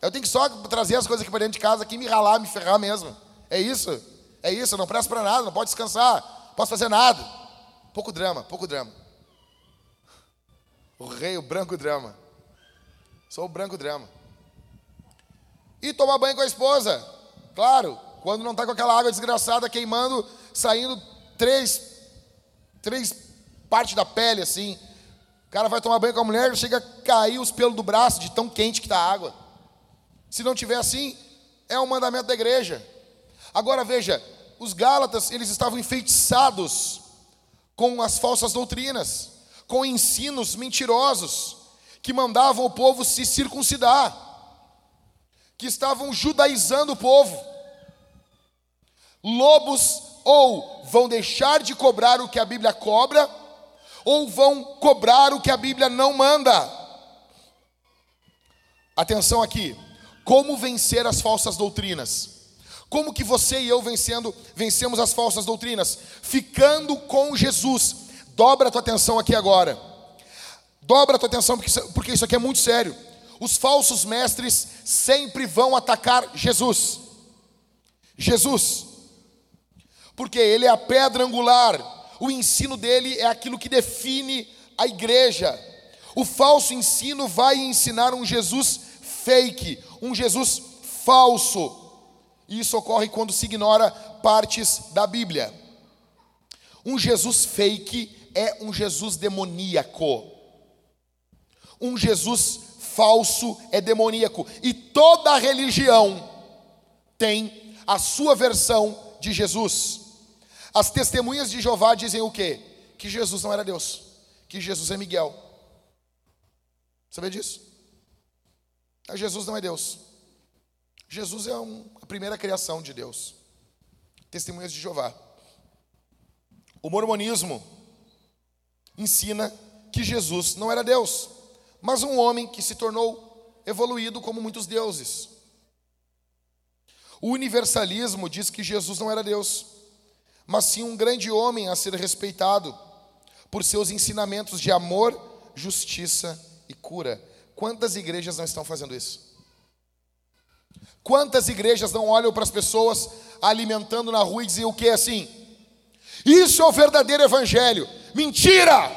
Eu tenho que só trazer as coisas aqui para dentro de casa, aqui me ralar, me ferrar mesmo. É isso? É isso, não presto para nada, não pode descansar, não posso fazer nada. Pouco drama, pouco drama. O rei, o branco drama. Sou o branco drama. E tomar banho com a esposa. Claro, quando não está com aquela água desgraçada queimando, saindo três, três partes da pele assim. O cara vai tomar banho com a mulher, chega a cair os pelos do braço de tão quente que está a água. Se não tiver assim, é um mandamento da igreja. Agora veja, os Gálatas, eles estavam enfeitiçados com as falsas doutrinas, com ensinos mentirosos, que mandavam o povo se circuncidar, que estavam judaizando o povo. Lobos ou vão deixar de cobrar o que a Bíblia cobra, ou vão cobrar o que a Bíblia não manda. Atenção aqui, como vencer as falsas doutrinas? Como que você e eu vencendo, vencemos as falsas doutrinas? Ficando com Jesus. Dobra a tua atenção aqui agora. Dobra a tua atenção porque isso, porque isso aqui é muito sério. Os falsos mestres sempre vão atacar Jesus. Jesus. Porque ele é a pedra angular. O ensino dele é aquilo que define a igreja. O falso ensino vai ensinar um Jesus fake, um Jesus falso. E isso ocorre quando se ignora partes da Bíblia. Um Jesus fake é um Jesus demoníaco. Um Jesus falso é demoníaco. E toda religião tem a sua versão de Jesus. As testemunhas de Jeová dizem o quê? Que Jesus não era Deus, que Jesus é Miguel. Sabia disso? Jesus não é Deus. Jesus é um, a primeira criação de Deus. Testemunhas de Jeová. O mormonismo ensina que Jesus não era Deus, mas um homem que se tornou evoluído como muitos deuses. O universalismo diz que Jesus não era Deus, mas sim um grande homem a ser respeitado por seus ensinamentos de amor, justiça e cura. Quantas igrejas não estão fazendo isso? Quantas igrejas não olham para as pessoas alimentando na rua e dizem o que assim? Isso é o verdadeiro evangelho. Mentira!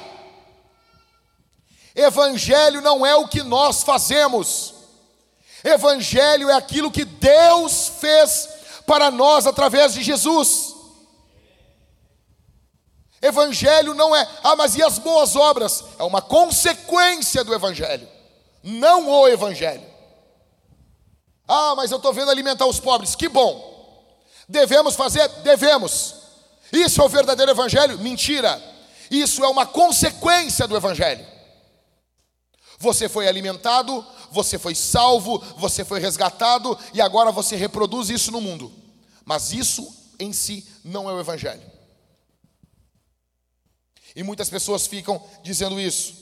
Evangelho não é o que nós fazemos. Evangelho é aquilo que Deus fez para nós através de Jesus. Evangelho não é, ah, mas e as boas obras? É uma consequência do Evangelho, não o Evangelho. Ah, mas eu estou vendo alimentar os pobres, que bom. Devemos fazer? Devemos. Isso é o verdadeiro Evangelho? Mentira. Isso é uma consequência do Evangelho. Você foi alimentado, você foi salvo, você foi resgatado e agora você reproduz isso no mundo. Mas isso em si não é o Evangelho. E muitas pessoas ficam dizendo isso.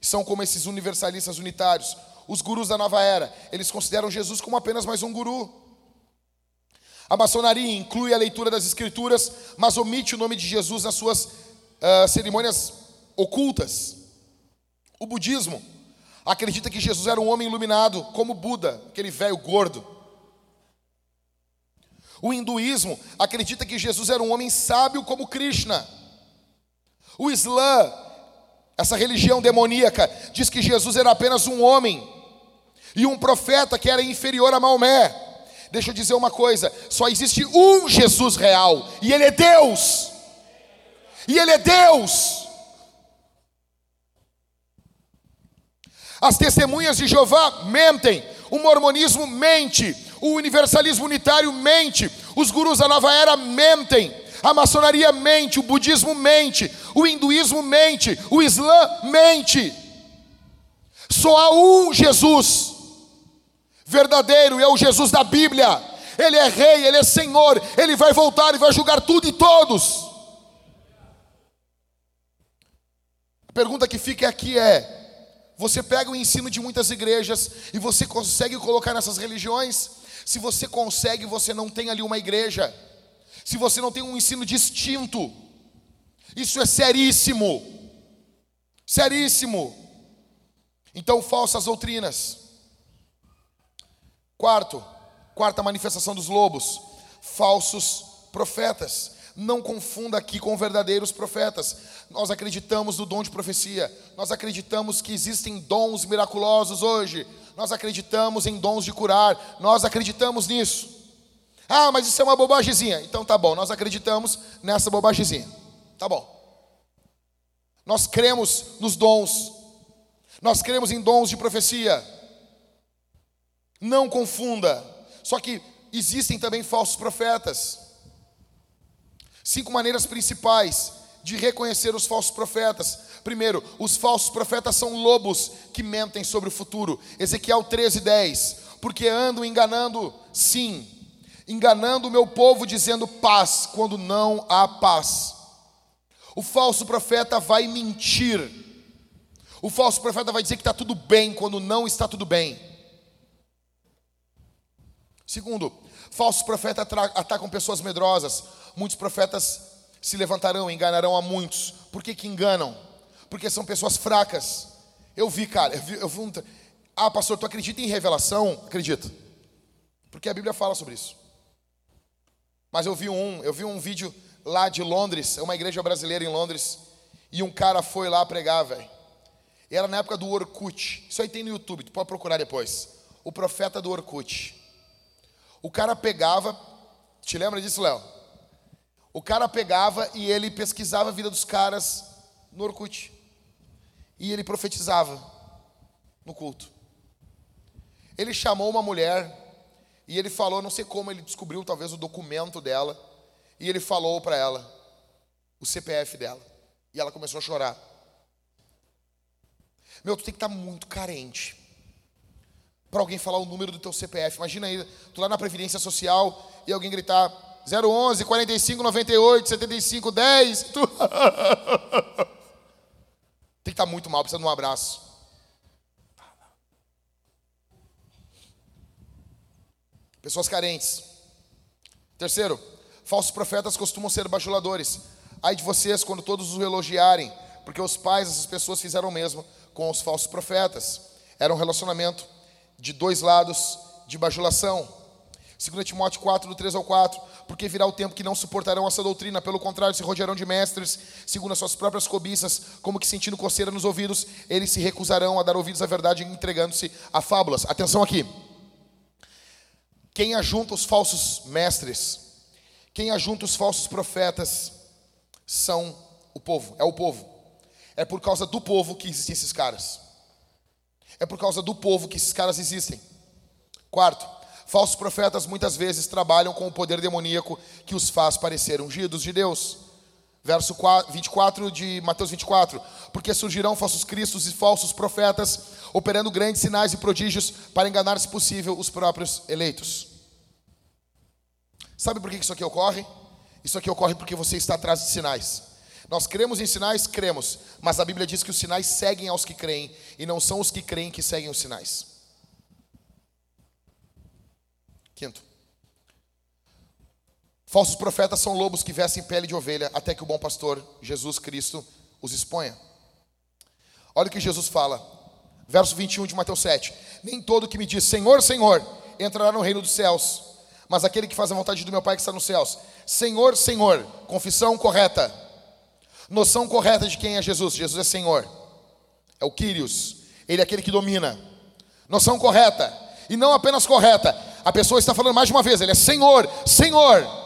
São como esses universalistas unitários, os gurus da nova era. Eles consideram Jesus como apenas mais um guru. A maçonaria inclui a leitura das escrituras, mas omite o nome de Jesus nas suas ah, cerimônias ocultas. O budismo acredita que Jesus era um homem iluminado, como Buda, aquele velho gordo. O hinduísmo acredita que Jesus era um homem sábio como Krishna. O Islã, essa religião demoníaca, diz que Jesus era apenas um homem e um profeta que era inferior a Maomé. Deixa eu dizer uma coisa: só existe um Jesus real, e Ele é Deus. E Ele é Deus. As testemunhas de Jeová mentem, o mormonismo mente, o universalismo unitário mente, os gurus da nova era mentem, a maçonaria mente, o budismo mente, o hinduísmo mente, o islã mente. Só há um Jesus verdadeiro, é o Jesus da Bíblia. Ele é rei, ele é senhor, ele vai voltar e vai julgar tudo e todos. A pergunta que fica aqui é: você pega o ensino de muitas igrejas e você consegue colocar nessas religiões? Se você consegue, você não tem ali uma igreja. Se você não tem um ensino distinto, isso é seríssimo. Seríssimo. Então, falsas doutrinas. Quarto, quarta manifestação dos lobos, falsos profetas. Não confunda aqui com verdadeiros profetas. Nós acreditamos no dom de profecia. Nós acreditamos que existem dons miraculosos hoje. Nós acreditamos em dons de curar. Nós acreditamos nisso. Ah, mas isso é uma bobagemzinha. Então tá bom, nós acreditamos nessa bobagemzinha. Tá bom. Nós cremos nos dons. Nós cremos em dons de profecia. Não confunda. Só que existem também falsos profetas. Cinco maneiras principais de reconhecer os falsos profetas. Primeiro, os falsos profetas são lobos que mentem sobre o futuro. Ezequiel 13, 10. Porque andam enganando, sim, enganando o meu povo, dizendo paz, quando não há paz. O falso profeta vai mentir. O falso profeta vai dizer que está tudo bem, quando não está tudo bem. Segundo, falsos profetas atacam pessoas medrosas. Muitos profetas se levantarão e enganarão a muitos. Por que, que enganam? Porque são pessoas fracas. Eu vi, cara, eu vi, eu vi um. Ah, pastor, tu acredita em revelação? Acredito. Porque a Bíblia fala sobre isso. Mas eu vi um, eu vi um vídeo lá de Londres, é uma igreja brasileira em Londres, e um cara foi lá pregar, velho. Era na época do Orkut. Isso aí tem no YouTube, tu pode procurar depois. O profeta do Orkut. O cara pegava, te lembra disso, Léo? O cara pegava e ele pesquisava a vida dos caras no Orkut. E ele profetizava no culto. Ele chamou uma mulher e ele falou, não sei como ele descobriu talvez o documento dela, e ele falou para ela o CPF dela. E ela começou a chorar. Meu, tu tem que estar muito carente para alguém falar o número do teu CPF. Imagina aí, tu lá na Previdência Social e alguém gritar 011 45 98 75 10. Tu... tem que estar muito mal, precisa de um abraço. Pessoas carentes. Terceiro, falsos profetas costumam ser bajuladores. Ai de vocês quando todos os elogiarem, porque os pais dessas pessoas fizeram o mesmo com os falsos profetas. Era um relacionamento de dois lados de bajulação. 2 Timóteo 4, do 3 ao 4, porque virá o tempo que não suportarão essa doutrina, pelo contrário, se rodearão de mestres, segundo as suas próprias cobiças, como que sentindo coceira nos ouvidos, eles se recusarão a dar ouvidos à verdade, entregando-se a fábulas. Atenção aqui. Quem ajunta os falsos mestres, quem ajunta os falsos profetas, são o povo, é o povo. É por causa do povo que existem esses caras. É por causa do povo que esses caras existem. Quarto, falsos profetas muitas vezes trabalham com o poder demoníaco que os faz parecer ungidos de Deus. Verso 24 de Mateus 24: Porque surgirão falsos cristos e falsos profetas, operando grandes sinais e prodígios para enganar, se possível, os próprios eleitos. Sabe por que isso aqui ocorre? Isso aqui ocorre porque você está atrás de sinais. Nós cremos em sinais? Cremos. Mas a Bíblia diz que os sinais seguem aos que creem, e não são os que creem que seguem os sinais. Quinto. Falsos profetas são lobos que vestem pele de ovelha, até que o bom pastor, Jesus Cristo, os exponha. Olha o que Jesus fala, verso 21 de Mateus 7. Nem todo que me diz Senhor, Senhor, entrará no reino dos céus, mas aquele que faz a vontade do meu Pai que está nos céus. Senhor, Senhor, confissão correta, noção correta de quem é Jesus. Jesus é Senhor, é o Quírios, ele é aquele que domina. Noção correta, e não apenas correta, a pessoa está falando mais de uma vez, ele é Senhor, Senhor.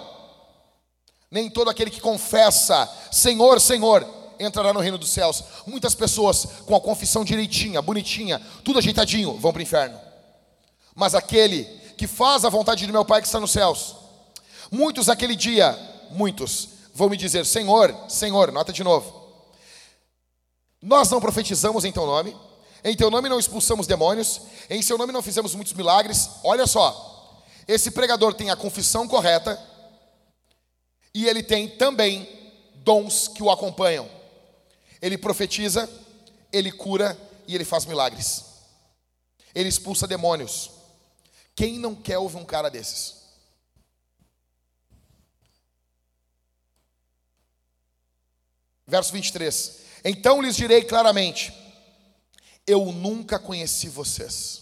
Nem todo aquele que confessa Senhor, Senhor entrará no reino dos céus. Muitas pessoas com a confissão direitinha, bonitinha, tudo ajeitadinho, vão para o inferno. Mas aquele que faz a vontade do meu Pai que está nos céus, muitos aquele dia, muitos, vão me dizer: Senhor, Senhor, nota de novo. Nós não profetizamos em teu nome, em teu nome não expulsamos demônios, em seu nome não fizemos muitos milagres. Olha só, esse pregador tem a confissão correta e ele tem também dons que o acompanham. Ele profetiza, ele cura e ele faz milagres. Ele expulsa demônios. Quem não quer ouvir um cara desses? Verso 23. Então lhes direi claramente: Eu nunca conheci vocês.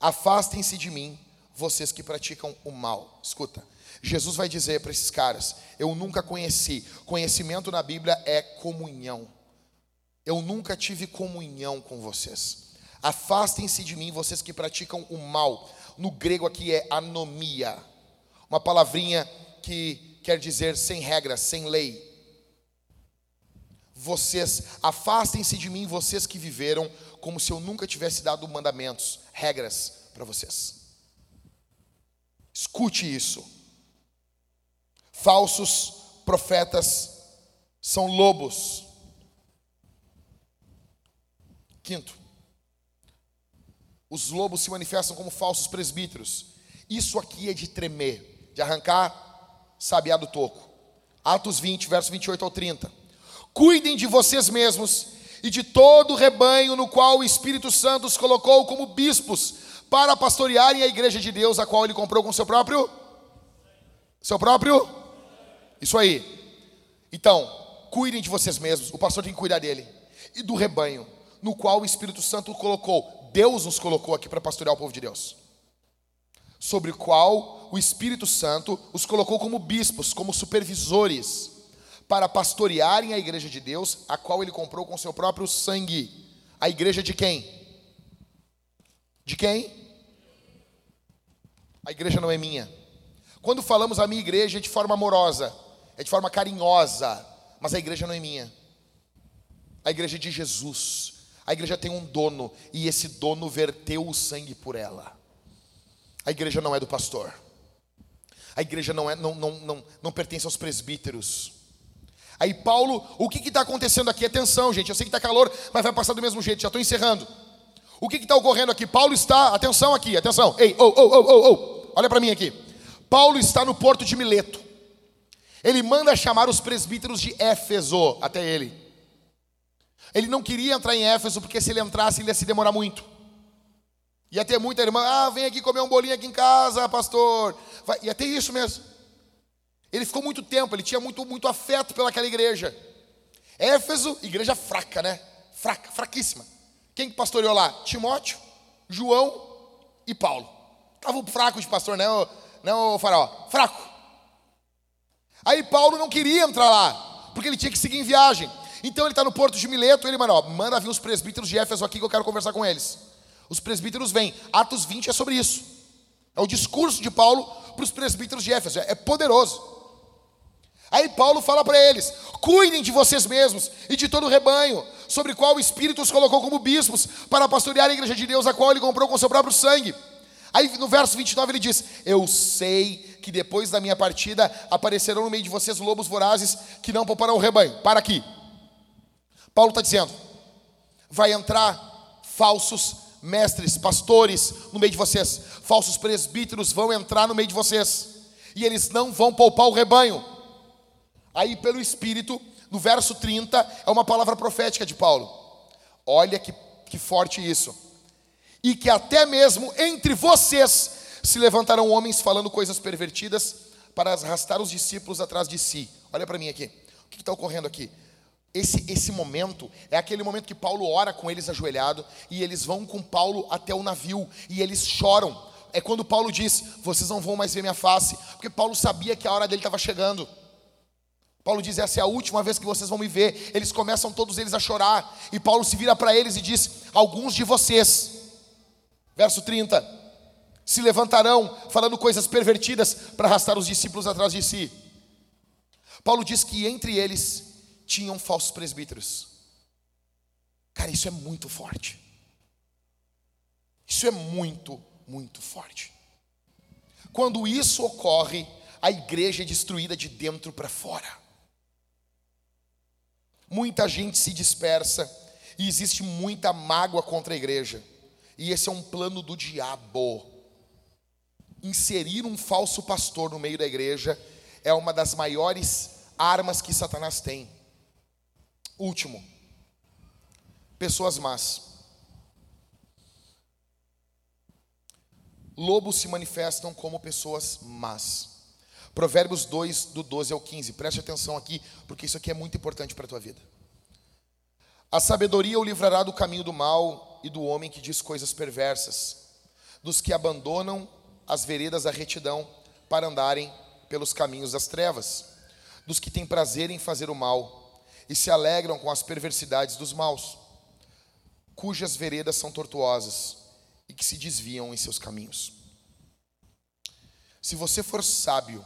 Afastem-se de mim, vocês que praticam o mal. Escuta, Jesus vai dizer para esses caras: Eu nunca conheci. Conhecimento na Bíblia é comunhão. Eu nunca tive comunhão com vocês. Afastem-se de mim, vocês que praticam o mal. No grego aqui é anomia, uma palavrinha que quer dizer sem regras, sem lei. Vocês, afastem-se de mim, vocês que viveram como se eu nunca tivesse dado mandamentos, regras para vocês. Escute isso. Falsos profetas são lobos. Quinto, os lobos se manifestam como falsos presbíteros. Isso aqui é de tremer, de arrancar sabiá do toco. Atos 20, verso 28 ao 30. Cuidem de vocês mesmos e de todo o rebanho no qual o Espírito Santo os colocou como bispos para pastorearem a igreja de Deus, a qual ele comprou com seu próprio seu próprio Isso aí. Então, cuidem de vocês mesmos, o pastor tem que cuidar dele e do rebanho no qual o Espírito Santo colocou. Deus nos colocou aqui para pastorear o povo de Deus. Sobre o qual o Espírito Santo os colocou como bispos, como supervisores, para pastorearem a igreja de Deus, a qual ele comprou com seu próprio sangue. A igreja de quem? De quem? A igreja não é minha. Quando falamos a minha igreja é de forma amorosa, é de forma carinhosa, mas a igreja não é minha. A igreja é de Jesus. A igreja tem um dono e esse dono verteu o sangue por ela. A igreja não é do pastor. A igreja não, é, não, não, não, não pertence aos presbíteros. Aí Paulo, o que está acontecendo aqui? Atenção, gente, eu sei que está calor, mas vai passar do mesmo jeito, já estou encerrando. O que está ocorrendo aqui? Paulo está, atenção aqui, atenção, ei, oh, oh, oh, oh, olha para mim aqui. Paulo está no porto de Mileto. Ele manda chamar os presbíteros de Éfeso até ele. Ele não queria entrar em Éfeso, porque se ele entrasse, ele ia se demorar muito. Ia ter muita irmã, ah, vem aqui comer um bolinho aqui em casa, pastor. Vai, ia ter isso mesmo. Ele ficou muito tempo, ele tinha muito, muito afeto pelaquela igreja. Éfeso, igreja fraca, né? Fraca, fraquíssima. Quem que pastoreou lá? Timóteo, João e Paulo. Estavam fracos de pastor, né, o, né, o faraó? Fraco. Aí Paulo não queria entrar lá, porque ele tinha que seguir em viagem. Então ele está no porto de Mileto, ele manda, ó, manda vir os presbíteros de Éfeso aqui que eu quero conversar com eles. Os presbíteros vêm. Atos 20 é sobre isso. É o discurso de Paulo para os presbíteros de Éfeso. É poderoso. Aí Paulo fala para eles: cuidem de vocês mesmos e de todo o rebanho, sobre qual o Espírito os colocou como bispos, para pastorear a igreja de Deus, a qual ele comprou com seu próprio sangue. Aí no verso 29 ele diz: Eu sei que depois da minha partida aparecerão no meio de vocês lobos vorazes que não pouparão o rebanho. Para aqui. Paulo está dizendo: vai entrar falsos mestres, pastores no meio de vocês, falsos presbíteros vão entrar no meio de vocês, e eles não vão poupar o rebanho. Aí, pelo Espírito, no verso 30, é uma palavra profética de Paulo. Olha que, que forte isso. E que até mesmo entre vocês se levantarão homens falando coisas pervertidas para arrastar os discípulos atrás de si. Olha para mim aqui. O que está ocorrendo aqui? Esse, esse momento é aquele momento que Paulo ora com eles ajoelhado e eles vão com Paulo até o navio e eles choram. É quando Paulo diz: Vocês não vão mais ver minha face, porque Paulo sabia que a hora dele estava chegando. Paulo diz: Essa é a última vez que vocês vão me ver. Eles começam todos eles a chorar. E Paulo se vira para eles e diz: Alguns de vocês, verso 30, se levantarão falando coisas pervertidas para arrastar os discípulos atrás de si. Paulo diz que entre eles tinham falsos presbíteros. Cara, isso é muito forte. Isso é muito, muito forte. Quando isso ocorre, a igreja é destruída de dentro para fora. Muita gente se dispersa e existe muita mágoa contra a igreja. E esse é um plano do diabo. Inserir um falso pastor no meio da igreja é uma das maiores armas que Satanás tem. Último, pessoas más. Lobos se manifestam como pessoas más. Provérbios 2, do 12 ao 15. Preste atenção aqui, porque isso aqui é muito importante para a tua vida. A sabedoria o livrará do caminho do mal e do homem que diz coisas perversas, dos que abandonam as veredas da retidão para andarem pelos caminhos das trevas, dos que têm prazer em fazer o mal e se alegram com as perversidades dos maus, cujas veredas são tortuosas e que se desviam em seus caminhos. Se você for sábio,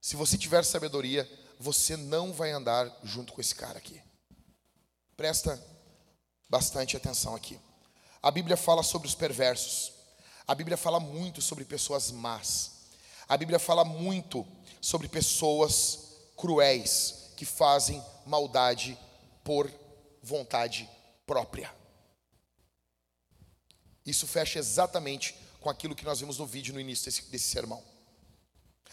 se você tiver sabedoria, você não vai andar junto com esse cara aqui. Presta bastante atenção aqui. A Bíblia fala sobre os perversos. A Bíblia fala muito sobre pessoas más. A Bíblia fala muito sobre pessoas cruéis, que fazem maldade por vontade própria. Isso fecha exatamente com aquilo que nós vimos no vídeo no início desse, desse sermão.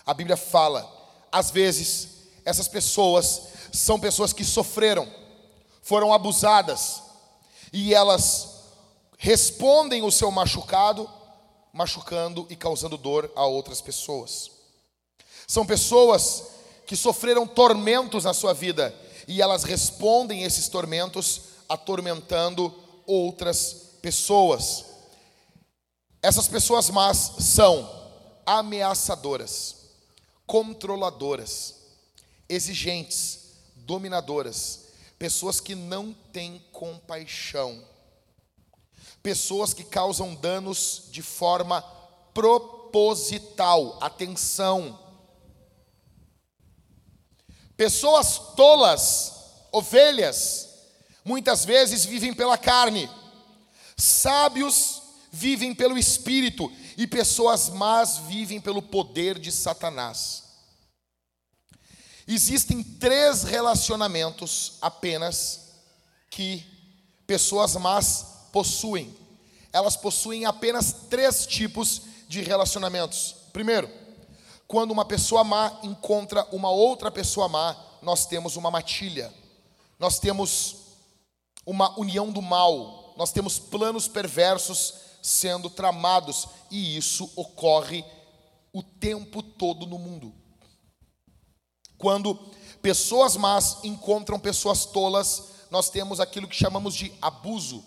A Bíblia fala, às vezes, essas pessoas são pessoas que sofreram, foram abusadas, e elas respondem o seu machucado, machucando e causando dor a outras pessoas. São pessoas que sofreram tormentos na sua vida e elas respondem esses tormentos atormentando outras pessoas. Essas pessoas más são ameaçadoras, controladoras, exigentes, dominadoras, pessoas que não têm compaixão, pessoas que causam danos de forma proposital. Atenção, Pessoas tolas, ovelhas, muitas vezes vivem pela carne, sábios vivem pelo espírito, e pessoas más vivem pelo poder de Satanás. Existem três relacionamentos apenas que pessoas más possuem. Elas possuem apenas três tipos de relacionamentos. Primeiro, quando uma pessoa má encontra uma outra pessoa má, nós temos uma matilha, nós temos uma união do mal, nós temos planos perversos sendo tramados, e isso ocorre o tempo todo no mundo. Quando pessoas más encontram pessoas tolas, nós temos aquilo que chamamos de abuso,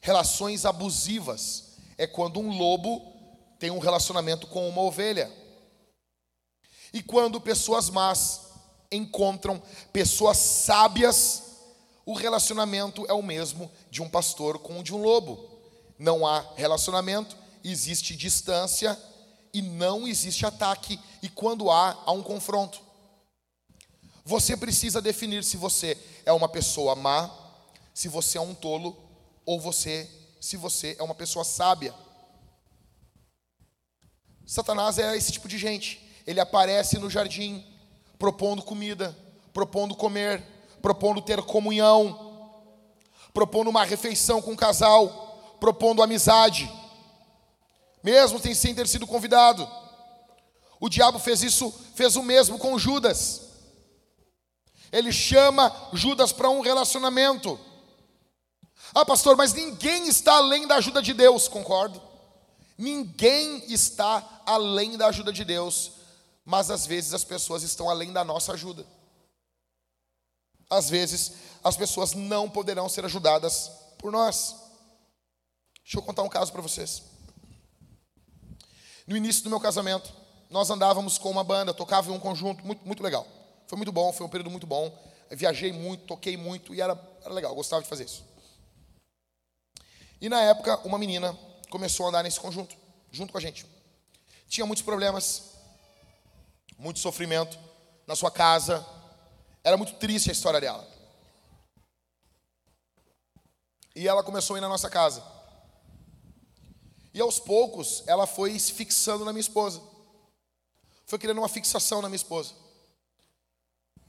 relações abusivas. É quando um lobo tem um relacionamento com uma ovelha. E quando pessoas más encontram pessoas sábias, o relacionamento é o mesmo de um pastor com o de um lobo. Não há relacionamento, existe distância e não existe ataque. E quando há, há um confronto. Você precisa definir se você é uma pessoa má, se você é um tolo, ou você, se você é uma pessoa sábia. Satanás é esse tipo de gente ele aparece no jardim, propondo comida, propondo comer, propondo ter comunhão, propondo uma refeição com o casal, propondo amizade, mesmo sem ter sido convidado. O diabo fez isso, fez o mesmo com Judas. Ele chama Judas para um relacionamento. Ah, pastor, mas ninguém está além da ajuda de Deus, concordo. Ninguém está além da ajuda de Deus, mas às vezes as pessoas estão além da nossa ajuda. Às vezes as pessoas não poderão ser ajudadas por nós. Deixa eu contar um caso para vocês. No início do meu casamento, nós andávamos com uma banda, tocava em um conjunto muito, muito legal. Foi muito bom, foi um período muito bom. Viajei muito, toquei muito e era, era legal, gostava de fazer isso. E na época, uma menina começou a andar nesse conjunto, junto com a gente. Tinha muitos problemas, muito sofrimento na sua casa. Era muito triste a história dela. E ela começou a ir na nossa casa. E aos poucos, ela foi se fixando na minha esposa. Foi criando uma fixação na minha esposa.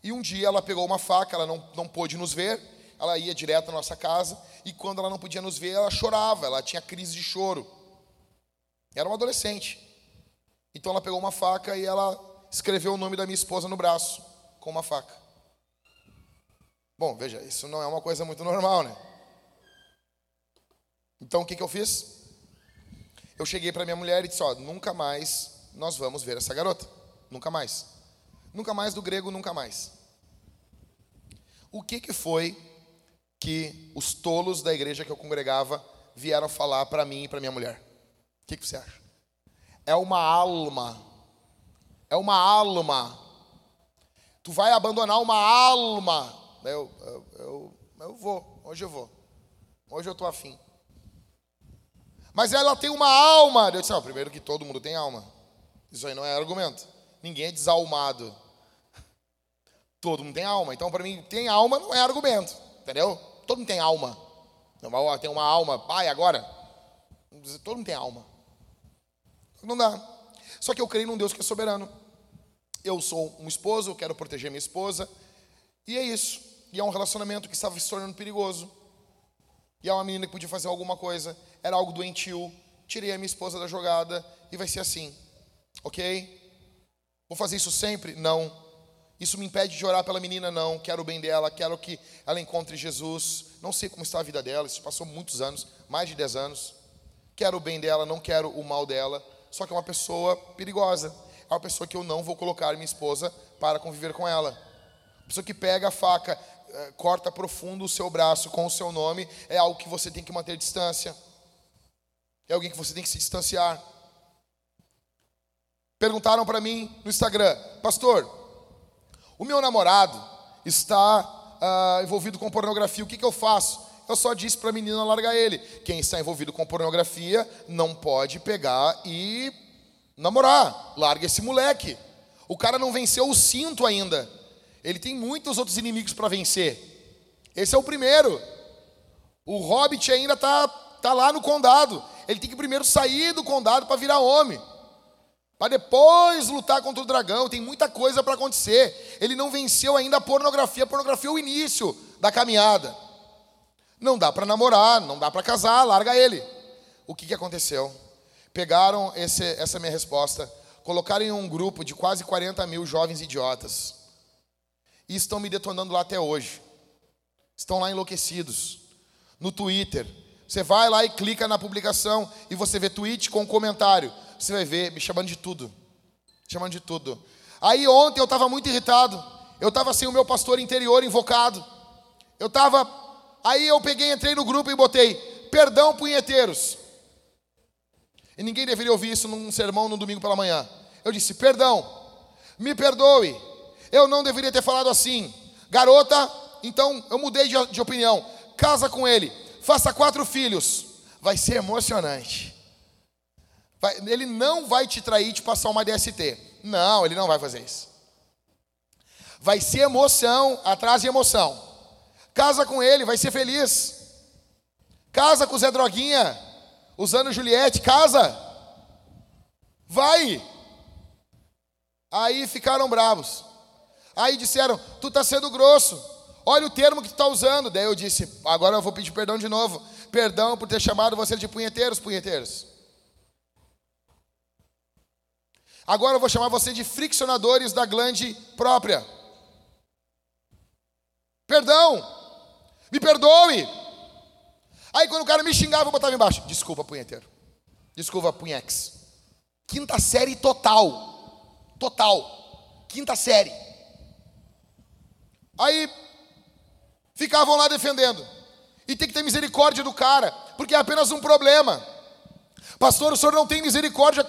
E um dia ela pegou uma faca, ela não, não pôde nos ver, ela ia direto na nossa casa, e quando ela não podia nos ver, ela chorava, ela tinha crise de choro. Era uma adolescente. Então ela pegou uma faca e ela escreveu o nome da minha esposa no braço, com uma faca. Bom, veja, isso não é uma coisa muito normal, né? Então o que, que eu fiz? Eu cheguei para minha mulher e disse: Ó, nunca mais nós vamos ver essa garota. Nunca mais. Nunca mais do grego, nunca mais. O que, que foi que os tolos da igreja que eu congregava vieram falar para mim e para minha mulher? O que, que você acha? É uma alma. É uma alma. Tu vai abandonar uma alma. Eu, eu, eu, eu vou. Hoje eu vou. Hoje eu estou afim. Mas ela tem uma alma. Eu disse, primeiro que todo mundo tem alma. Isso aí não é argumento. Ninguém é desalmado. Todo mundo tem alma. Então, para mim, tem alma não é argumento. Entendeu? Todo mundo tem alma. Tem uma alma. Pai, agora. Todo mundo tem alma. Não dá. Só que eu creio num Deus que é soberano. Eu sou um esposo, eu quero proteger minha esposa. E é isso. E é um relacionamento que estava se tornando perigoso. E é uma menina que podia fazer alguma coisa. Era algo doentio. Tirei a minha esposa da jogada. E vai ser assim. Ok? Vou fazer isso sempre? Não. Isso me impede de orar pela menina? Não. Quero o bem dela, quero que ela encontre Jesus. Não sei como está a vida dela, isso passou muitos anos mais de 10 anos. Quero o bem dela, não quero o mal dela. Só que é uma pessoa perigosa. É uma pessoa que eu não vou colocar minha esposa para conviver com ela. Uma pessoa que pega a faca, eh, corta profundo o seu braço com o seu nome, é algo que você tem que manter distância. É alguém que você tem que se distanciar. Perguntaram para mim no Instagram, pastor, o meu namorado está uh, envolvido com pornografia, o que, que eu faço? Eu só disse para a menina largar ele. Quem está envolvido com pornografia não pode pegar e namorar. Larga esse moleque. O cara não venceu o cinto ainda. Ele tem muitos outros inimigos para vencer. Esse é o primeiro. O hobbit ainda está tá lá no condado. Ele tem que primeiro sair do condado para virar homem para depois lutar contra o dragão. Tem muita coisa para acontecer. Ele não venceu ainda a pornografia. A pornografia é o início da caminhada. Não dá para namorar, não dá para casar, larga ele. O que, que aconteceu? Pegaram esse, essa minha resposta, colocaram em um grupo de quase 40 mil jovens idiotas e estão me detonando lá até hoje. Estão lá enlouquecidos. No Twitter. Você vai lá e clica na publicação e você vê tweet com comentário você vai ver me chamando de tudo. Chamando de tudo. Aí ontem eu estava muito irritado. Eu estava sem o meu pastor interior invocado. Eu estava. Aí eu peguei, entrei no grupo e botei: Perdão, punheteiros. E ninguém deveria ouvir isso num sermão no domingo pela manhã. Eu disse: Perdão, me perdoe. Eu não deveria ter falado assim. Garota, então eu mudei de, de opinião. Casa com ele, faça quatro filhos. Vai ser emocionante. Vai, ele não vai te trair e te passar uma DST. Não, ele não vai fazer isso. Vai ser emoção atrás de emoção. Casa com ele, vai ser feliz. Casa com o Zé Droguinha, usando Juliette, casa. Vai. Aí ficaram bravos. Aí disseram: Tu está sendo grosso. Olha o termo que tu está usando. Daí eu disse: Agora eu vou pedir perdão de novo. Perdão por ter chamado você de punheteiros, punheteiros. Agora eu vou chamar você de friccionadores da glande própria. Perdão. Me perdoe. Aí quando o cara me xingava, eu botava embaixo. Desculpa, punheteiro. Desculpa, punhex. Quinta série total. Total. Quinta série. Aí ficavam lá defendendo. E tem que ter misericórdia do cara, porque é apenas um problema. Pastor, o senhor não tem misericórdia.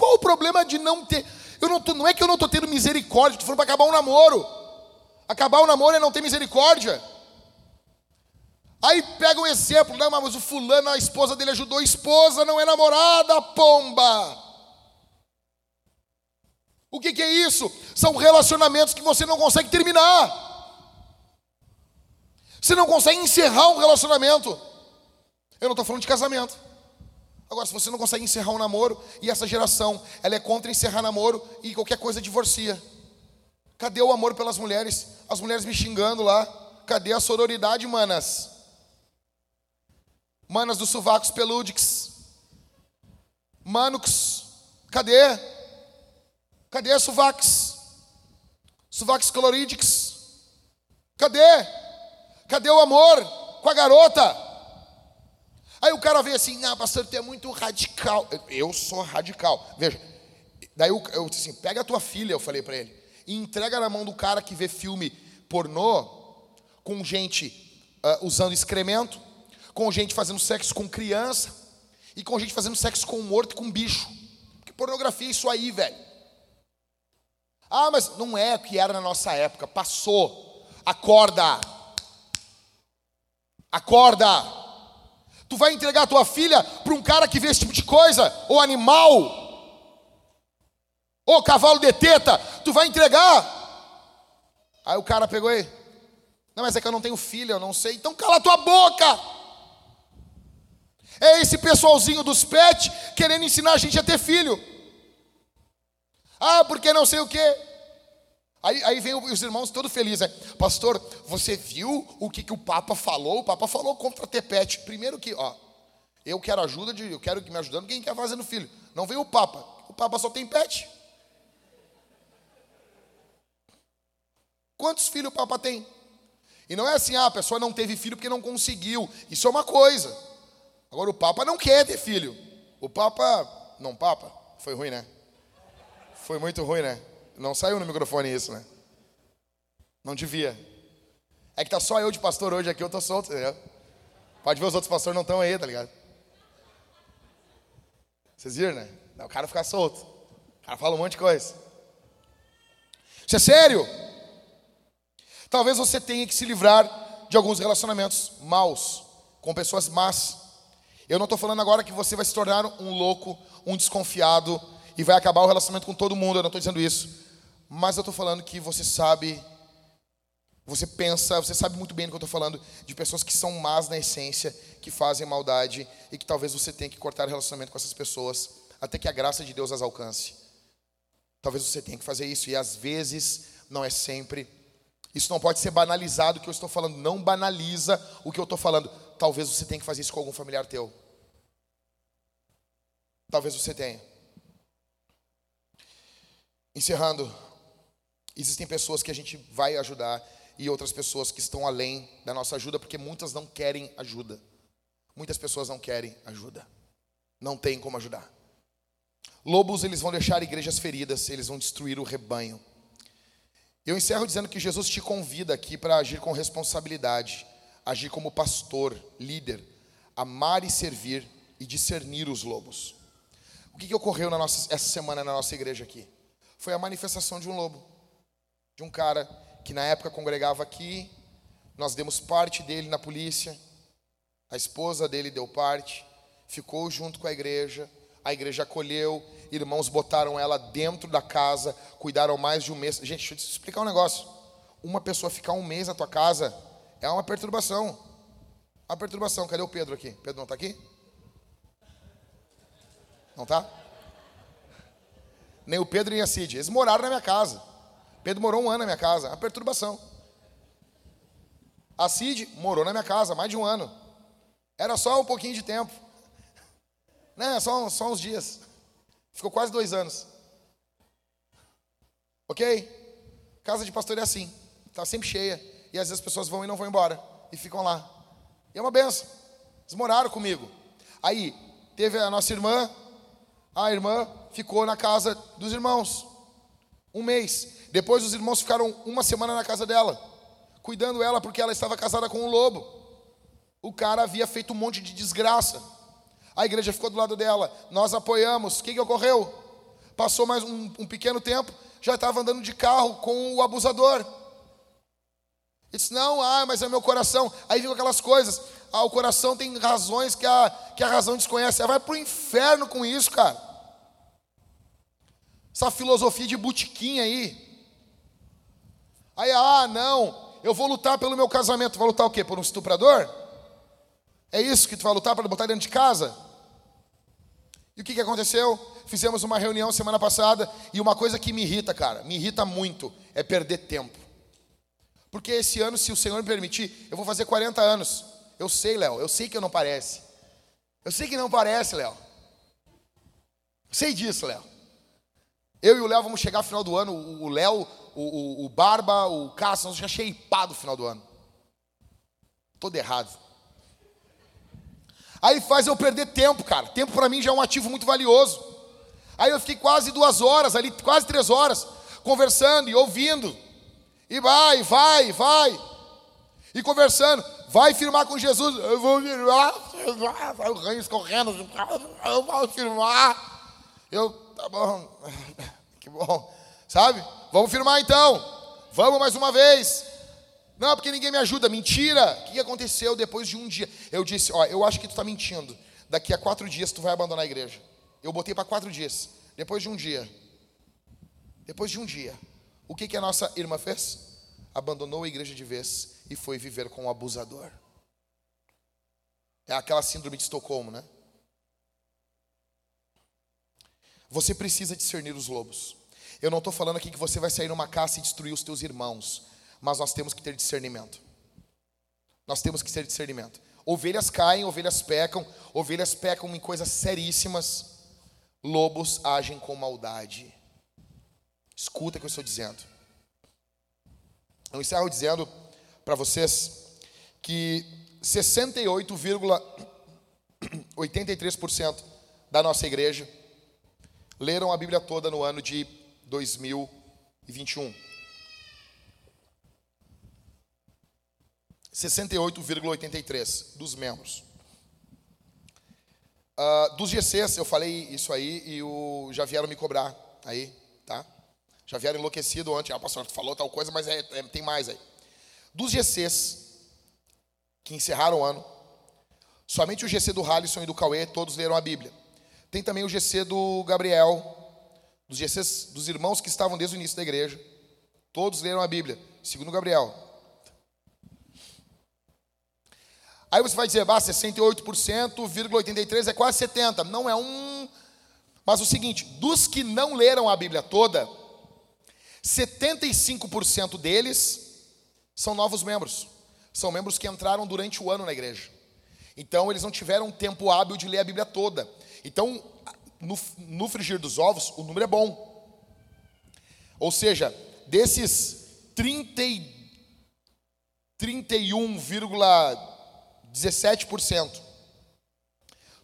Qual o problema de não ter? Eu não, tô, não é que eu não estou tendo misericórdia, estou falando para acabar um namoro. Acabar o namoro é não ter misericórdia. Aí pega um exemplo, não, mas o fulano, a esposa dele ajudou, a esposa não é namorada, pomba. O que, que é isso? São relacionamentos que você não consegue terminar. Você não consegue encerrar um relacionamento. Eu não estou falando de casamento. Agora, se você não consegue encerrar um namoro, e essa geração, ela é contra encerrar namoro e qualquer coisa divorcia. Cadê o amor pelas mulheres? As mulheres me xingando lá. Cadê a sororidade, manas? Manas dos sovacos pelúdicos. Manux. Cadê? Cadê a sovacs? Sovacs colorídicos. Cadê? Cadê o amor com a garota? Aí o cara vem assim, não, pastor, tu é muito radical. Eu sou radical. Veja, daí eu, eu disse assim, pega a tua filha, eu falei para ele, e entrega na mão do cara que vê filme pornô com gente uh, usando excremento, com gente fazendo sexo com criança e com gente fazendo sexo com morto e com bicho. Que pornografia é isso aí, velho? Ah, mas não é o que era na nossa época, passou. Acorda. Acorda! Tu vai entregar tua filha para um cara que vê esse tipo de coisa? Ou animal? Ou cavalo de teta? Tu vai entregar? Aí o cara pegou aí. Não, mas é que eu não tenho filha, eu não sei. Então cala tua boca! É esse pessoalzinho dos pets querendo ensinar a gente a ter filho. Ah, porque não sei o quê. Aí, aí vem os irmãos todos felizes, né? Pastor, você viu o que, que o Papa falou? O Papa falou contra Tepete. Primeiro que, ó, eu quero ajuda, de, eu quero que me ajudando, quem quer fazer no filho. Não vem o Papa. O Papa só tem pet. Quantos filhos o Papa tem? E não é assim, ah, a pessoa não teve filho porque não conseguiu. Isso é uma coisa. Agora o Papa não quer ter filho. O Papa, não Papa, foi ruim, né? Foi muito ruim, né? Não saiu no microfone isso, né? Não devia. É que tá só eu de pastor hoje aqui, eu tô solto, entendeu? Pode ver os outros pastores não estão aí, tá ligado? Vocês viram, né? O cara fica solto. O cara fala um monte de coisa. Isso é sério. Talvez você tenha que se livrar de alguns relacionamentos maus, com pessoas más. Eu não estou falando agora que você vai se tornar um louco, um desconfiado e vai acabar o relacionamento com todo mundo. Eu não estou dizendo isso. Mas eu estou falando que você sabe, você pensa, você sabe muito bem do que eu estou falando, de pessoas que são más na essência, que fazem maldade e que talvez você tenha que cortar o relacionamento com essas pessoas até que a graça de Deus as alcance. Talvez você tenha que fazer isso e às vezes, não é sempre. Isso não pode ser banalizado o que eu estou falando. Não banaliza o que eu estou falando. Talvez você tenha que fazer isso com algum familiar teu. Talvez você tenha. Encerrando, Existem pessoas que a gente vai ajudar e outras pessoas que estão além da nossa ajuda, porque muitas não querem ajuda. Muitas pessoas não querem ajuda. Não tem como ajudar. Lobos, eles vão deixar igrejas feridas, eles vão destruir o rebanho. Eu encerro dizendo que Jesus te convida aqui para agir com responsabilidade, agir como pastor, líder, amar e servir e discernir os lobos. O que, que ocorreu nossa, essa semana na nossa igreja aqui? Foi a manifestação de um lobo de um cara que na época congregava aqui. Nós demos parte dele na polícia. A esposa dele deu parte, ficou junto com a igreja. A igreja acolheu, irmãos botaram ela dentro da casa, cuidaram mais de um mês. Gente, deixa eu te explicar um negócio. Uma pessoa ficar um mês na tua casa é uma perturbação. Uma perturbação. Cadê o Pedro aqui? Pedro não está aqui? Não está? Nem o Pedro nem a Cid. Eles moraram na minha casa. Pedro morou um ano na minha casa, a perturbação. A Cid morou na minha casa mais de um ano. Era só um pouquinho de tempo. Né, só, só uns dias. Ficou quase dois anos. Ok? Casa de pastor é assim. Está sempre cheia. E às vezes as pessoas vão e não vão embora. E ficam lá. E é uma benção. Eles moraram comigo. Aí, teve a nossa irmã, a irmã ficou na casa dos irmãos um mês. Depois os irmãos ficaram uma semana na casa dela, cuidando ela porque ela estava casada com um lobo. O cara havia feito um monte de desgraça. A igreja ficou do lado dela, nós apoiamos. O que, que ocorreu? Passou mais um, um pequeno tempo, já estava andando de carro com o abusador. Ele disse, não, ah, mas é meu coração. Aí viu aquelas coisas. Ah, o coração tem razões que a, que a razão desconhece. Aí vai para o inferno com isso, cara. Essa filosofia de butiquinha aí. Aí, ah, não, eu vou lutar pelo meu casamento. Vai lutar o quê? Por um estuprador? É isso que tu vai lutar para botar dentro de casa? E o que, que aconteceu? Fizemos uma reunião semana passada e uma coisa que me irrita, cara, me irrita muito, é perder tempo. Porque esse ano, se o Senhor me permitir, eu vou fazer 40 anos. Eu sei, Léo, eu sei que eu não parece. Eu sei que não parece, Léo. Sei disso, Léo. Eu e o Léo vamos chegar no final do ano. O Léo, o, o, o Barba, o Cássio, nós já cheipado no final do ano. Todo errado. Aí faz eu perder tempo, cara. Tempo para mim já é um ativo muito valioso. Aí eu fiquei quase duas horas ali, quase três horas, conversando e ouvindo. E vai, vai, vai. E conversando, vai firmar com Jesus. Eu vou firmar. Vai o ranho escorrendo. Eu vou firmar. Eu, tá bom. Que bom. Sabe? Vamos firmar então. Vamos mais uma vez. Não, porque ninguém me ajuda. Mentira. O que aconteceu depois de um dia? Eu disse, ó, eu acho que tu está mentindo. Daqui a quatro dias tu vai abandonar a igreja. Eu botei para quatro dias. Depois de um dia. Depois de um dia. O que, que a nossa irmã fez? Abandonou a igreja de vez e foi viver com um abusador. É aquela síndrome de Estocolmo, né? Você precisa discernir os lobos. Eu não estou falando aqui que você vai sair numa caça e destruir os teus irmãos, mas nós temos que ter discernimento. Nós temos que ter discernimento. Ovelhas caem, ovelhas pecam, ovelhas pecam em coisas seríssimas. Lobos agem com maldade. Escuta o que eu estou dizendo. Eu encerro dizendo para vocês que 68,83% da nossa igreja leram a Bíblia toda no ano de 2021. 68,83 dos membros. Uh, dos GCs, eu falei isso aí e o, já vieram me cobrar aí, tá? Já vieram enlouquecido ontem. Ah, pastor, tu falou tal coisa, mas é, é, tem mais aí. Dos GCs que encerraram o ano, somente o GC do Halisson e do Cauê, todos leram a Bíblia. Tem também o GC do Gabriel, dos GCs dos irmãos que estavam desde o início da igreja. Todos leram a Bíblia, segundo Gabriel. Aí você vai dizer, ah, 68,83 é quase 70. Não é um. Mas o seguinte, dos que não leram a Bíblia toda, 75% deles são novos membros. São membros que entraram durante o ano na igreja. Então eles não tiveram tempo hábil de ler a Bíblia toda. Então, no, no frigir dos ovos, o número é bom. Ou seja, desses 30, 31,17%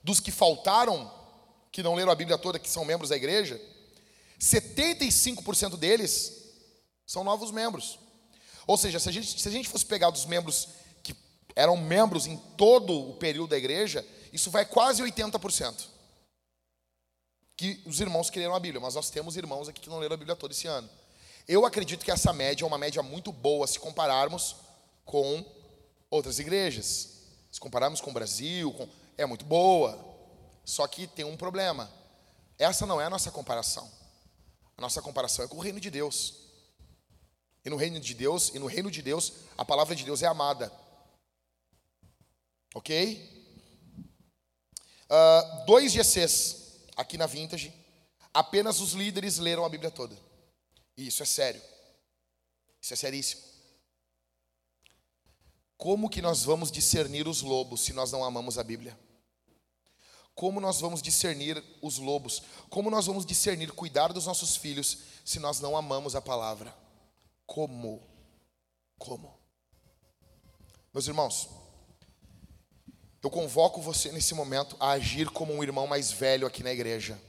dos que faltaram, que não leram a Bíblia toda, que são membros da igreja, 75% deles são novos membros. Ou seja, se a, gente, se a gente fosse pegar dos membros que eram membros em todo o período da igreja, isso vai quase 80%. Que os irmãos que leram a Bíblia, mas nós temos irmãos aqui que não leram a Bíblia toda esse ano. Eu acredito que essa média é uma média muito boa se compararmos com outras igrejas. Se compararmos com o Brasil, com... é muito boa. Só que tem um problema. Essa não é a nossa comparação. A nossa comparação é com o reino de Deus. E no reino de Deus, e no reino de Deus, a palavra de Deus é amada. Ok? Uh, dois GCs aqui na Vintage, apenas os líderes leram a Bíblia toda. E isso é sério. Isso é seríssimo. Como que nós vamos discernir os lobos se nós não amamos a Bíblia? Como nós vamos discernir os lobos? Como nós vamos discernir cuidar dos nossos filhos se nós não amamos a palavra? Como? Como? Meus irmãos, eu convoco você nesse momento a agir como um irmão mais velho aqui na igreja.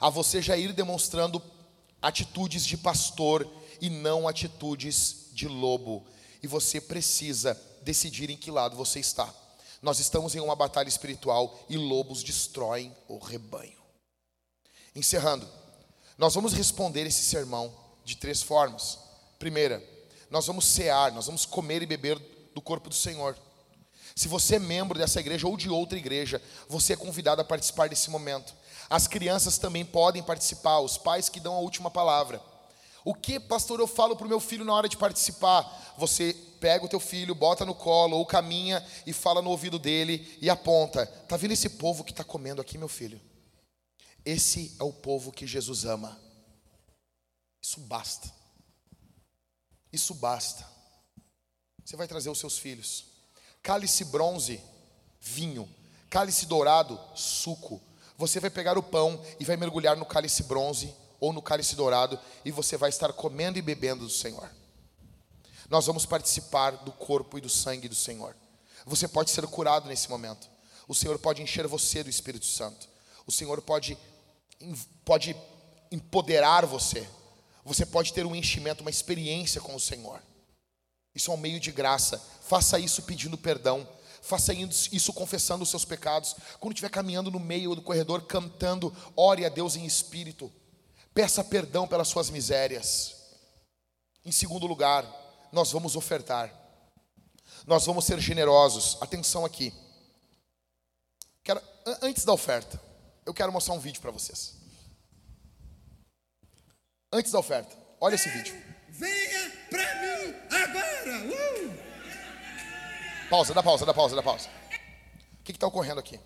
A você já ir demonstrando atitudes de pastor e não atitudes de lobo. E você precisa decidir em que lado você está. Nós estamos em uma batalha espiritual e lobos destroem o rebanho. Encerrando, nós vamos responder esse sermão de três formas. Primeira, nós vamos cear, nós vamos comer e beber do corpo do Senhor. Se você é membro dessa igreja ou de outra igreja, você é convidado a participar desse momento. As crianças também podem participar, os pais que dão a última palavra. O que, pastor, eu falo para o meu filho na hora de participar? Você pega o teu filho, bota no colo ou caminha e fala no ouvido dele e aponta. Tá vendo esse povo que está comendo aqui, meu filho? Esse é o povo que Jesus ama. Isso basta. Isso basta. Você vai trazer os seus filhos. Cálice bronze, vinho. Cálice dourado, suco. Você vai pegar o pão e vai mergulhar no cálice bronze ou no cálice dourado e você vai estar comendo e bebendo do Senhor. Nós vamos participar do corpo e do sangue do Senhor. Você pode ser curado nesse momento. O Senhor pode encher você do Espírito Santo. O Senhor pode, pode empoderar você. Você pode ter um enchimento, uma experiência com o Senhor. Isso é um meio de graça. Faça isso pedindo perdão. Faça isso confessando os seus pecados. Quando estiver caminhando no meio do corredor, cantando, ore a Deus em espírito. Peça perdão pelas suas misérias. Em segundo lugar, nós vamos ofertar. Nós vamos ser generosos. Atenção aqui. Quero, antes da oferta, eu quero mostrar um vídeo para vocês. Antes da oferta, olha esse vídeo. Venha pra mim agora! Uh! Pausa, dá pausa, dá pausa, dá pausa. O que está ocorrendo aqui?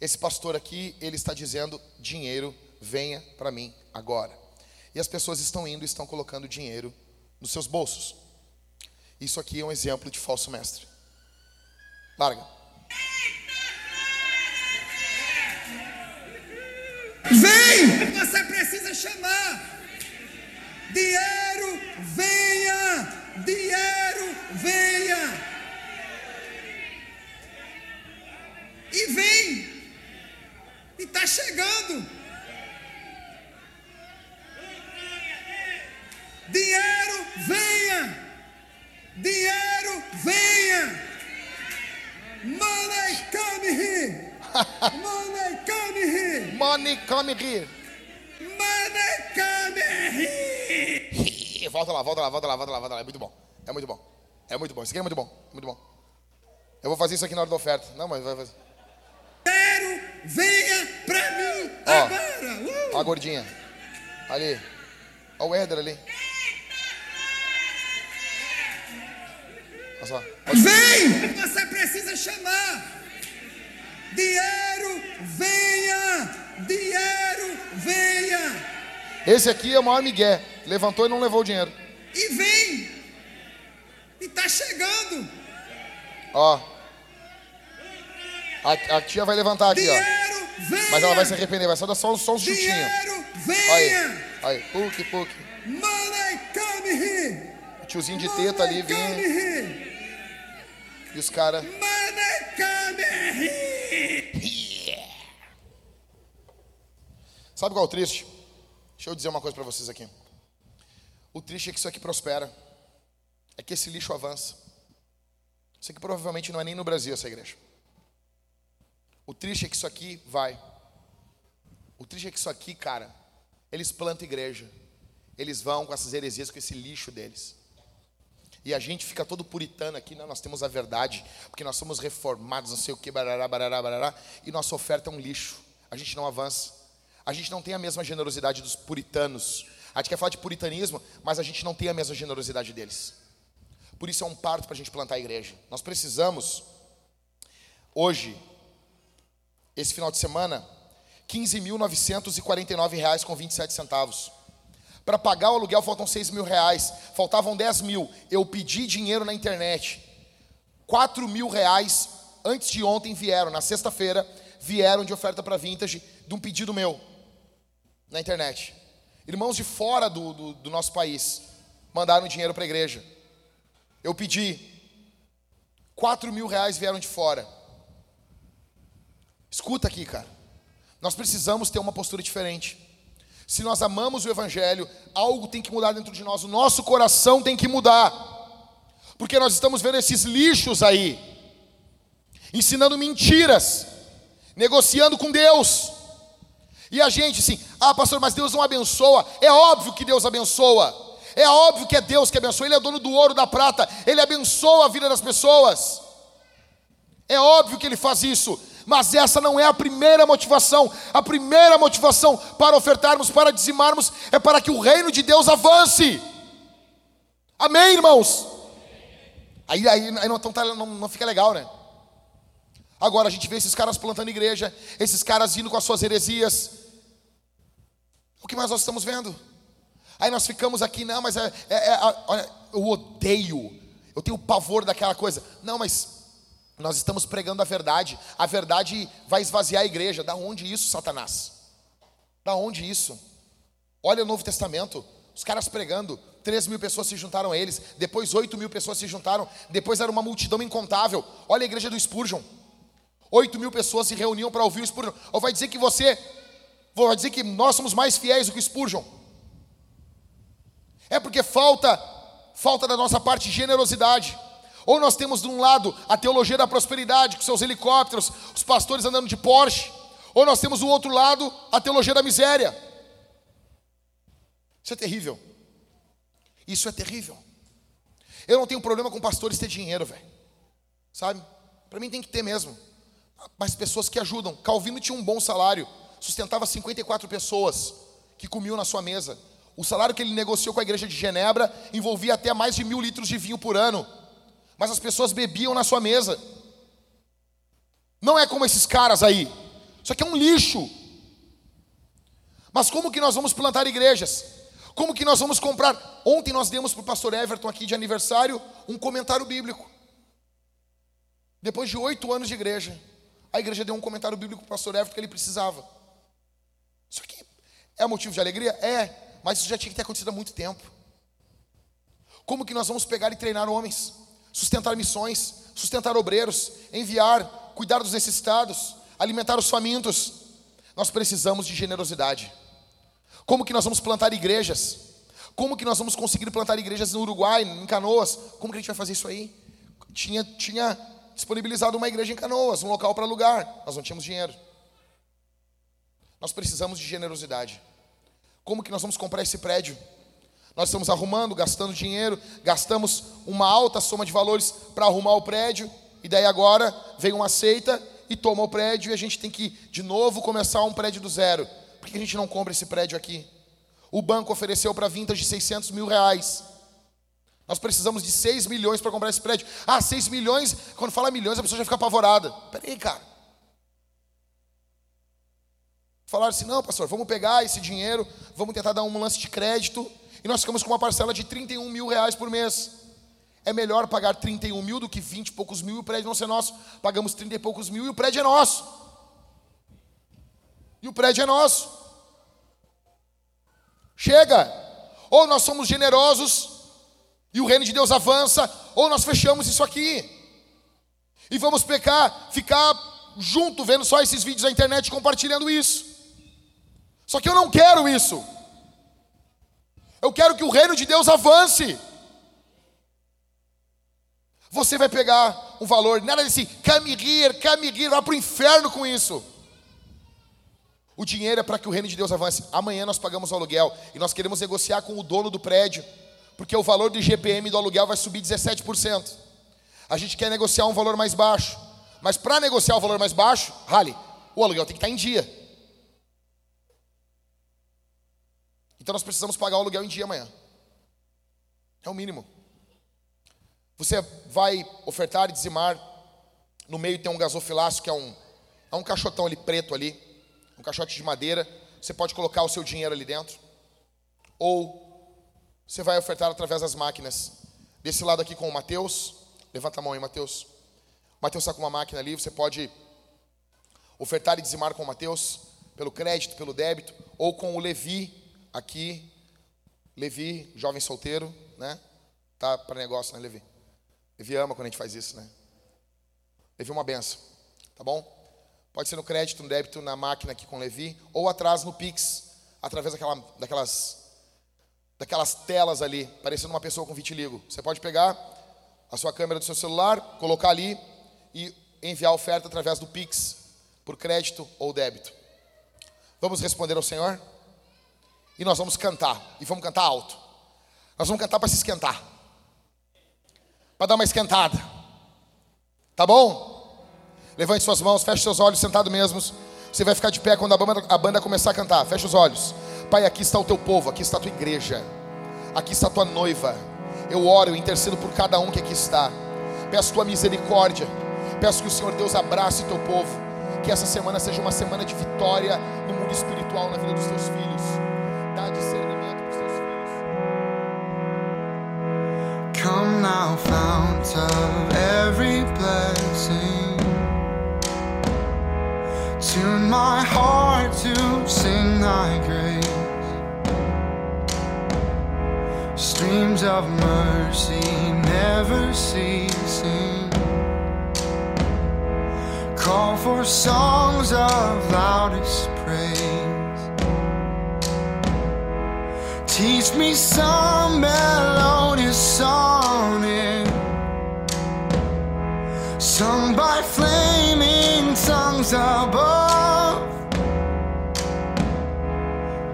Esse pastor aqui, ele está dizendo: dinheiro, venha para mim agora. E as pessoas estão indo e estão colocando dinheiro nos seus bolsos. Isso aqui é um exemplo de falso mestre. Larga. Vem! Você precisa chamar. Dinheiro, venha! Dinheiro, venha! E vem! E está chegando! Dinheiro, venha! Dinheiro, venha! Money come here! Money come here! Money come here. Here! Volta lá, volta lá, volta lá, volta lá, volta lá. É muito bom. É muito bom. É muito bom. Isso aqui é muito bom. É muito bom. Eu vou fazer isso aqui na hora da oferta. Não, mas vai fazer. Dinheiro, venha pra mim Ó. agora! Uh! Ó a gordinha. Ali. Ó o Éder ali. Olha só. Vem! Você precisa chamar. Dinheiro, venha! Dinheiro, venha! Esse aqui é o maior migué. Levantou e não levou o dinheiro. E vem! E tá chegando! Ó. A, a tia vai levantar aqui, ó. Dinheiro, venha! Mas ela vai se arrepender. Vai só dar só, só um chutinho. Dinheiro, Aí. venha! Aí. Puc, puc. Money come here! O tiozinho de teta ali vinha. here! E os caras. Money come here! Sabe qual é o triste? Deixa eu dizer uma coisa para vocês aqui. O triste é que isso aqui prospera. É que esse lixo avança. Isso aqui provavelmente não é nem no Brasil essa igreja. O triste é que isso aqui vai. O triste é que isso aqui, cara, eles plantam igreja. Eles vão com essas heresias, com esse lixo deles. E a gente fica todo puritano aqui, não, nós temos a verdade, porque nós somos reformados, não sei o que, barará, barará, barará, e nossa oferta é um lixo. A gente não avança. A gente não tem a mesma generosidade dos puritanos. A gente quer falar de puritanismo, mas a gente não tem a mesma generosidade deles. Por isso é um parto para a gente plantar a igreja. Nós precisamos, hoje, esse final de semana, 15.949 reais com 27 centavos. Para pagar o aluguel faltam 6 mil reais, faltavam 10 mil. Eu pedi dinheiro na internet. 4 mil reais antes de ontem vieram, na sexta-feira, vieram de oferta para vintage de um pedido meu na internet. Irmãos de fora do, do, do nosso país mandaram dinheiro para a igreja. Eu pedi. 4 mil reais vieram de fora. Escuta aqui, cara. Nós precisamos ter uma postura diferente. Se nós amamos o Evangelho, algo tem que mudar dentro de nós. O nosso coração tem que mudar. Porque nós estamos vendo esses lixos aí, ensinando mentiras, negociando com Deus. E a gente assim, ah, pastor, mas Deus não abençoa. É óbvio que Deus abençoa. É óbvio que é Deus que abençoa. Ele é dono do ouro, da prata. Ele abençoa a vida das pessoas. É óbvio que ele faz isso. Mas essa não é a primeira motivação. A primeira motivação para ofertarmos, para dizimarmos, é para que o reino de Deus avance. Amém, irmãos? Aí, aí, aí não, não, não fica legal, né? Agora a gente vê esses caras plantando igreja, esses caras indo com as suas heresias. O que mais nós estamos vendo? Aí nós ficamos aqui, não, mas é, é, é olha, eu odeio, eu tenho pavor daquela coisa. Não, mas nós estamos pregando a verdade. A verdade vai esvaziar a igreja. Da onde isso, Satanás? Da onde isso? Olha o Novo Testamento. Os caras pregando, 3 mil pessoas se juntaram a eles, depois 8 mil pessoas se juntaram, depois era uma multidão incontável. Olha a igreja do Spurgeon. 8 mil pessoas se reuniam para ouvir o Spurgeon. Ou vai dizer que você, vai dizer que nós somos mais fiéis do que Spurgeon. É porque falta, falta da nossa parte generosidade. Ou nós temos de um lado a teologia da prosperidade, com seus helicópteros, os pastores andando de Porsche, ou nós temos do outro lado a teologia da miséria. Isso é terrível. Isso é terrível. Eu não tenho problema com pastores ter dinheiro, velho. Sabe? Para mim tem que ter mesmo. Mas pessoas que ajudam. Calvino tinha um bom salário, sustentava 54 pessoas que comiam na sua mesa. O salário que ele negociou com a igreja de Genebra envolvia até mais de mil litros de vinho por ano mas as pessoas bebiam na sua mesa. Não é como esses caras aí. Isso aqui é um lixo. Mas como que nós vamos plantar igrejas? Como que nós vamos comprar? Ontem nós demos para o pastor Everton aqui de aniversário um comentário bíblico. Depois de oito anos de igreja, a igreja deu um comentário bíblico para o pastor Everton que ele precisava. Isso aqui é motivo de alegria? É, mas isso já tinha que ter acontecido há muito tempo. Como que nós vamos pegar e treinar homens? sustentar missões, sustentar obreiros, enviar, cuidar dos necessitados, alimentar os famintos. Nós precisamos de generosidade. Como que nós vamos plantar igrejas? Como que nós vamos conseguir plantar igrejas no Uruguai, em Canoas? Como que a gente vai fazer isso aí? Tinha, tinha disponibilizado uma igreja em Canoas, um local para alugar. Nós não tínhamos dinheiro. Nós precisamos de generosidade. Como que nós vamos comprar esse prédio? Nós estamos arrumando, gastando dinheiro, gastamos uma alta soma de valores para arrumar o prédio, e daí agora vem uma seita e toma o prédio e a gente tem que de novo começar um prédio do zero. Por que a gente não compra esse prédio aqui? O banco ofereceu para vintage 600 mil reais. Nós precisamos de 6 milhões para comprar esse prédio. Ah, 6 milhões, quando fala milhões a pessoa já fica apavorada. Peraí, cara. Falaram assim: não, pastor, vamos pegar esse dinheiro, vamos tentar dar um lance de crédito e nós ficamos com uma parcela de 31 mil reais por mês. É melhor pagar 31 mil do que 20 e poucos mil e o prédio não ser nosso. Pagamos 30 e poucos mil e o prédio é nosso. E o prédio é nosso. Chega! Ou nós somos generosos e o reino de Deus avança, ou nós fechamos isso aqui. E vamos pecar, ficar junto vendo só esses vídeos na internet compartilhando isso. Só que eu não quero isso. Eu quero que o reino de Deus avance. Você vai pegar um valor, nada desse come here, vá para o inferno com isso. O dinheiro é para que o reino de Deus avance. Amanhã nós pagamos o aluguel e nós queremos negociar com o dono do prédio, porque o valor do IGPM do aluguel vai subir 17%. A gente quer negociar um valor mais baixo, mas para negociar o valor mais baixo, Rale, o aluguel tem que estar em dia. Então nós precisamos pagar o aluguel em dia amanhã. É o mínimo. Você vai ofertar e dizimar. No meio tem um gasofilácio, que é um, é um caixotão ali preto ali. Um caixote de madeira. Você pode colocar o seu dinheiro ali dentro. Ou você vai ofertar através das máquinas. Desse lado aqui com o Mateus. Levanta a mão aí, Mateus. Mateus está com uma máquina ali. Você pode ofertar e dizimar com o Mateus. Pelo crédito, pelo débito. Ou com o Levi aqui, Levi, jovem solteiro, né? Tá para negócio, né, Levi? Levi ama quando a gente faz isso, né? Levi uma benção, tá bom? Pode ser no crédito, no débito, na máquina aqui com Levi, ou atrás no Pix, através daquela, daquelas, daquelas telas ali, parecendo uma pessoa com vitiligo. Você pode pegar a sua câmera do seu celular, colocar ali e enviar a oferta através do Pix, por crédito ou débito. Vamos responder ao Senhor? E nós vamos cantar, e vamos cantar alto. Nós vamos cantar para se esquentar, para dar uma esquentada, tá bom? Levante suas mãos, feche seus olhos, sentado mesmos. Você vai ficar de pé quando a banda, a banda começar a cantar. Feche os olhos. Pai, aqui está o teu povo, aqui está a tua igreja, aqui está a tua noiva. Eu oro, eu intercedo por cada um que aqui está. Peço tua misericórdia. Peço que o Senhor Deus abrace o teu povo. Que essa semana seja uma semana de vitória no mundo espiritual, na vida dos teus filhos. Discernimento para os filhos. Come now, fount of every blessing. Tune my heart to sing thy grace. Streams of mercy never ceasing. Call for songs of loudest praise. Teach me some melodious sonnet sung by flaming tongues above.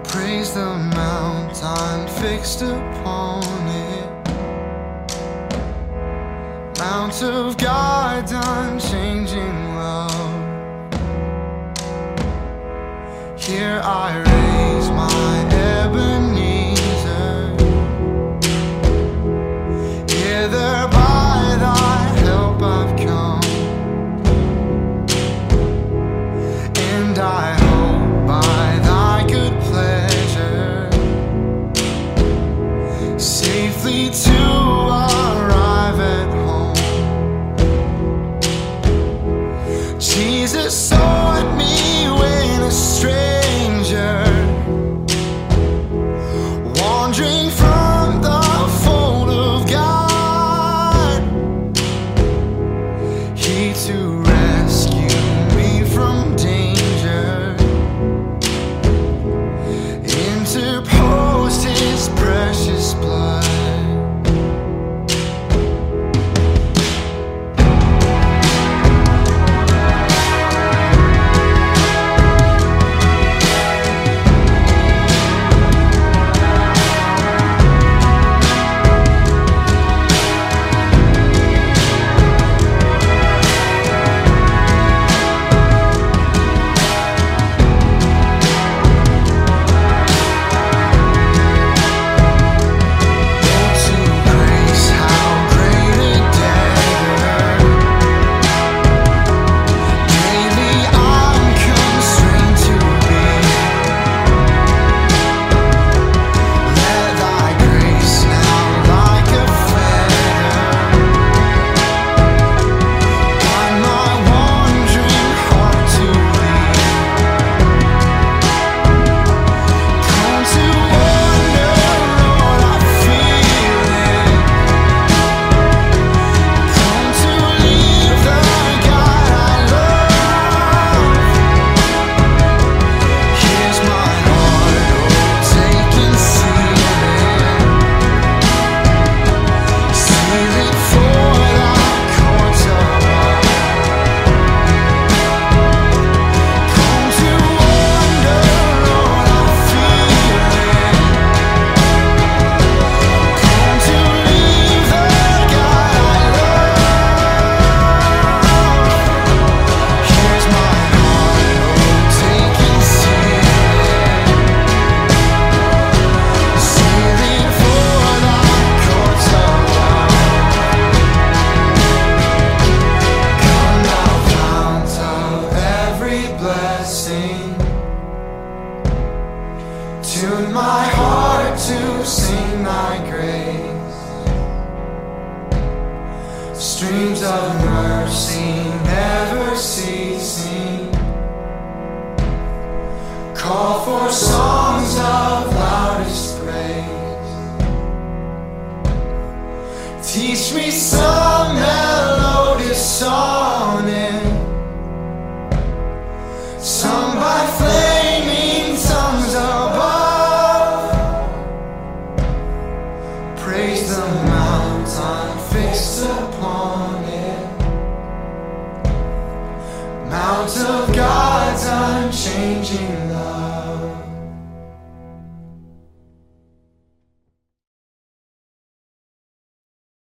Praise the mountain fixed upon it. Mount of God's unchanging love. Here I raise my Ebenezer.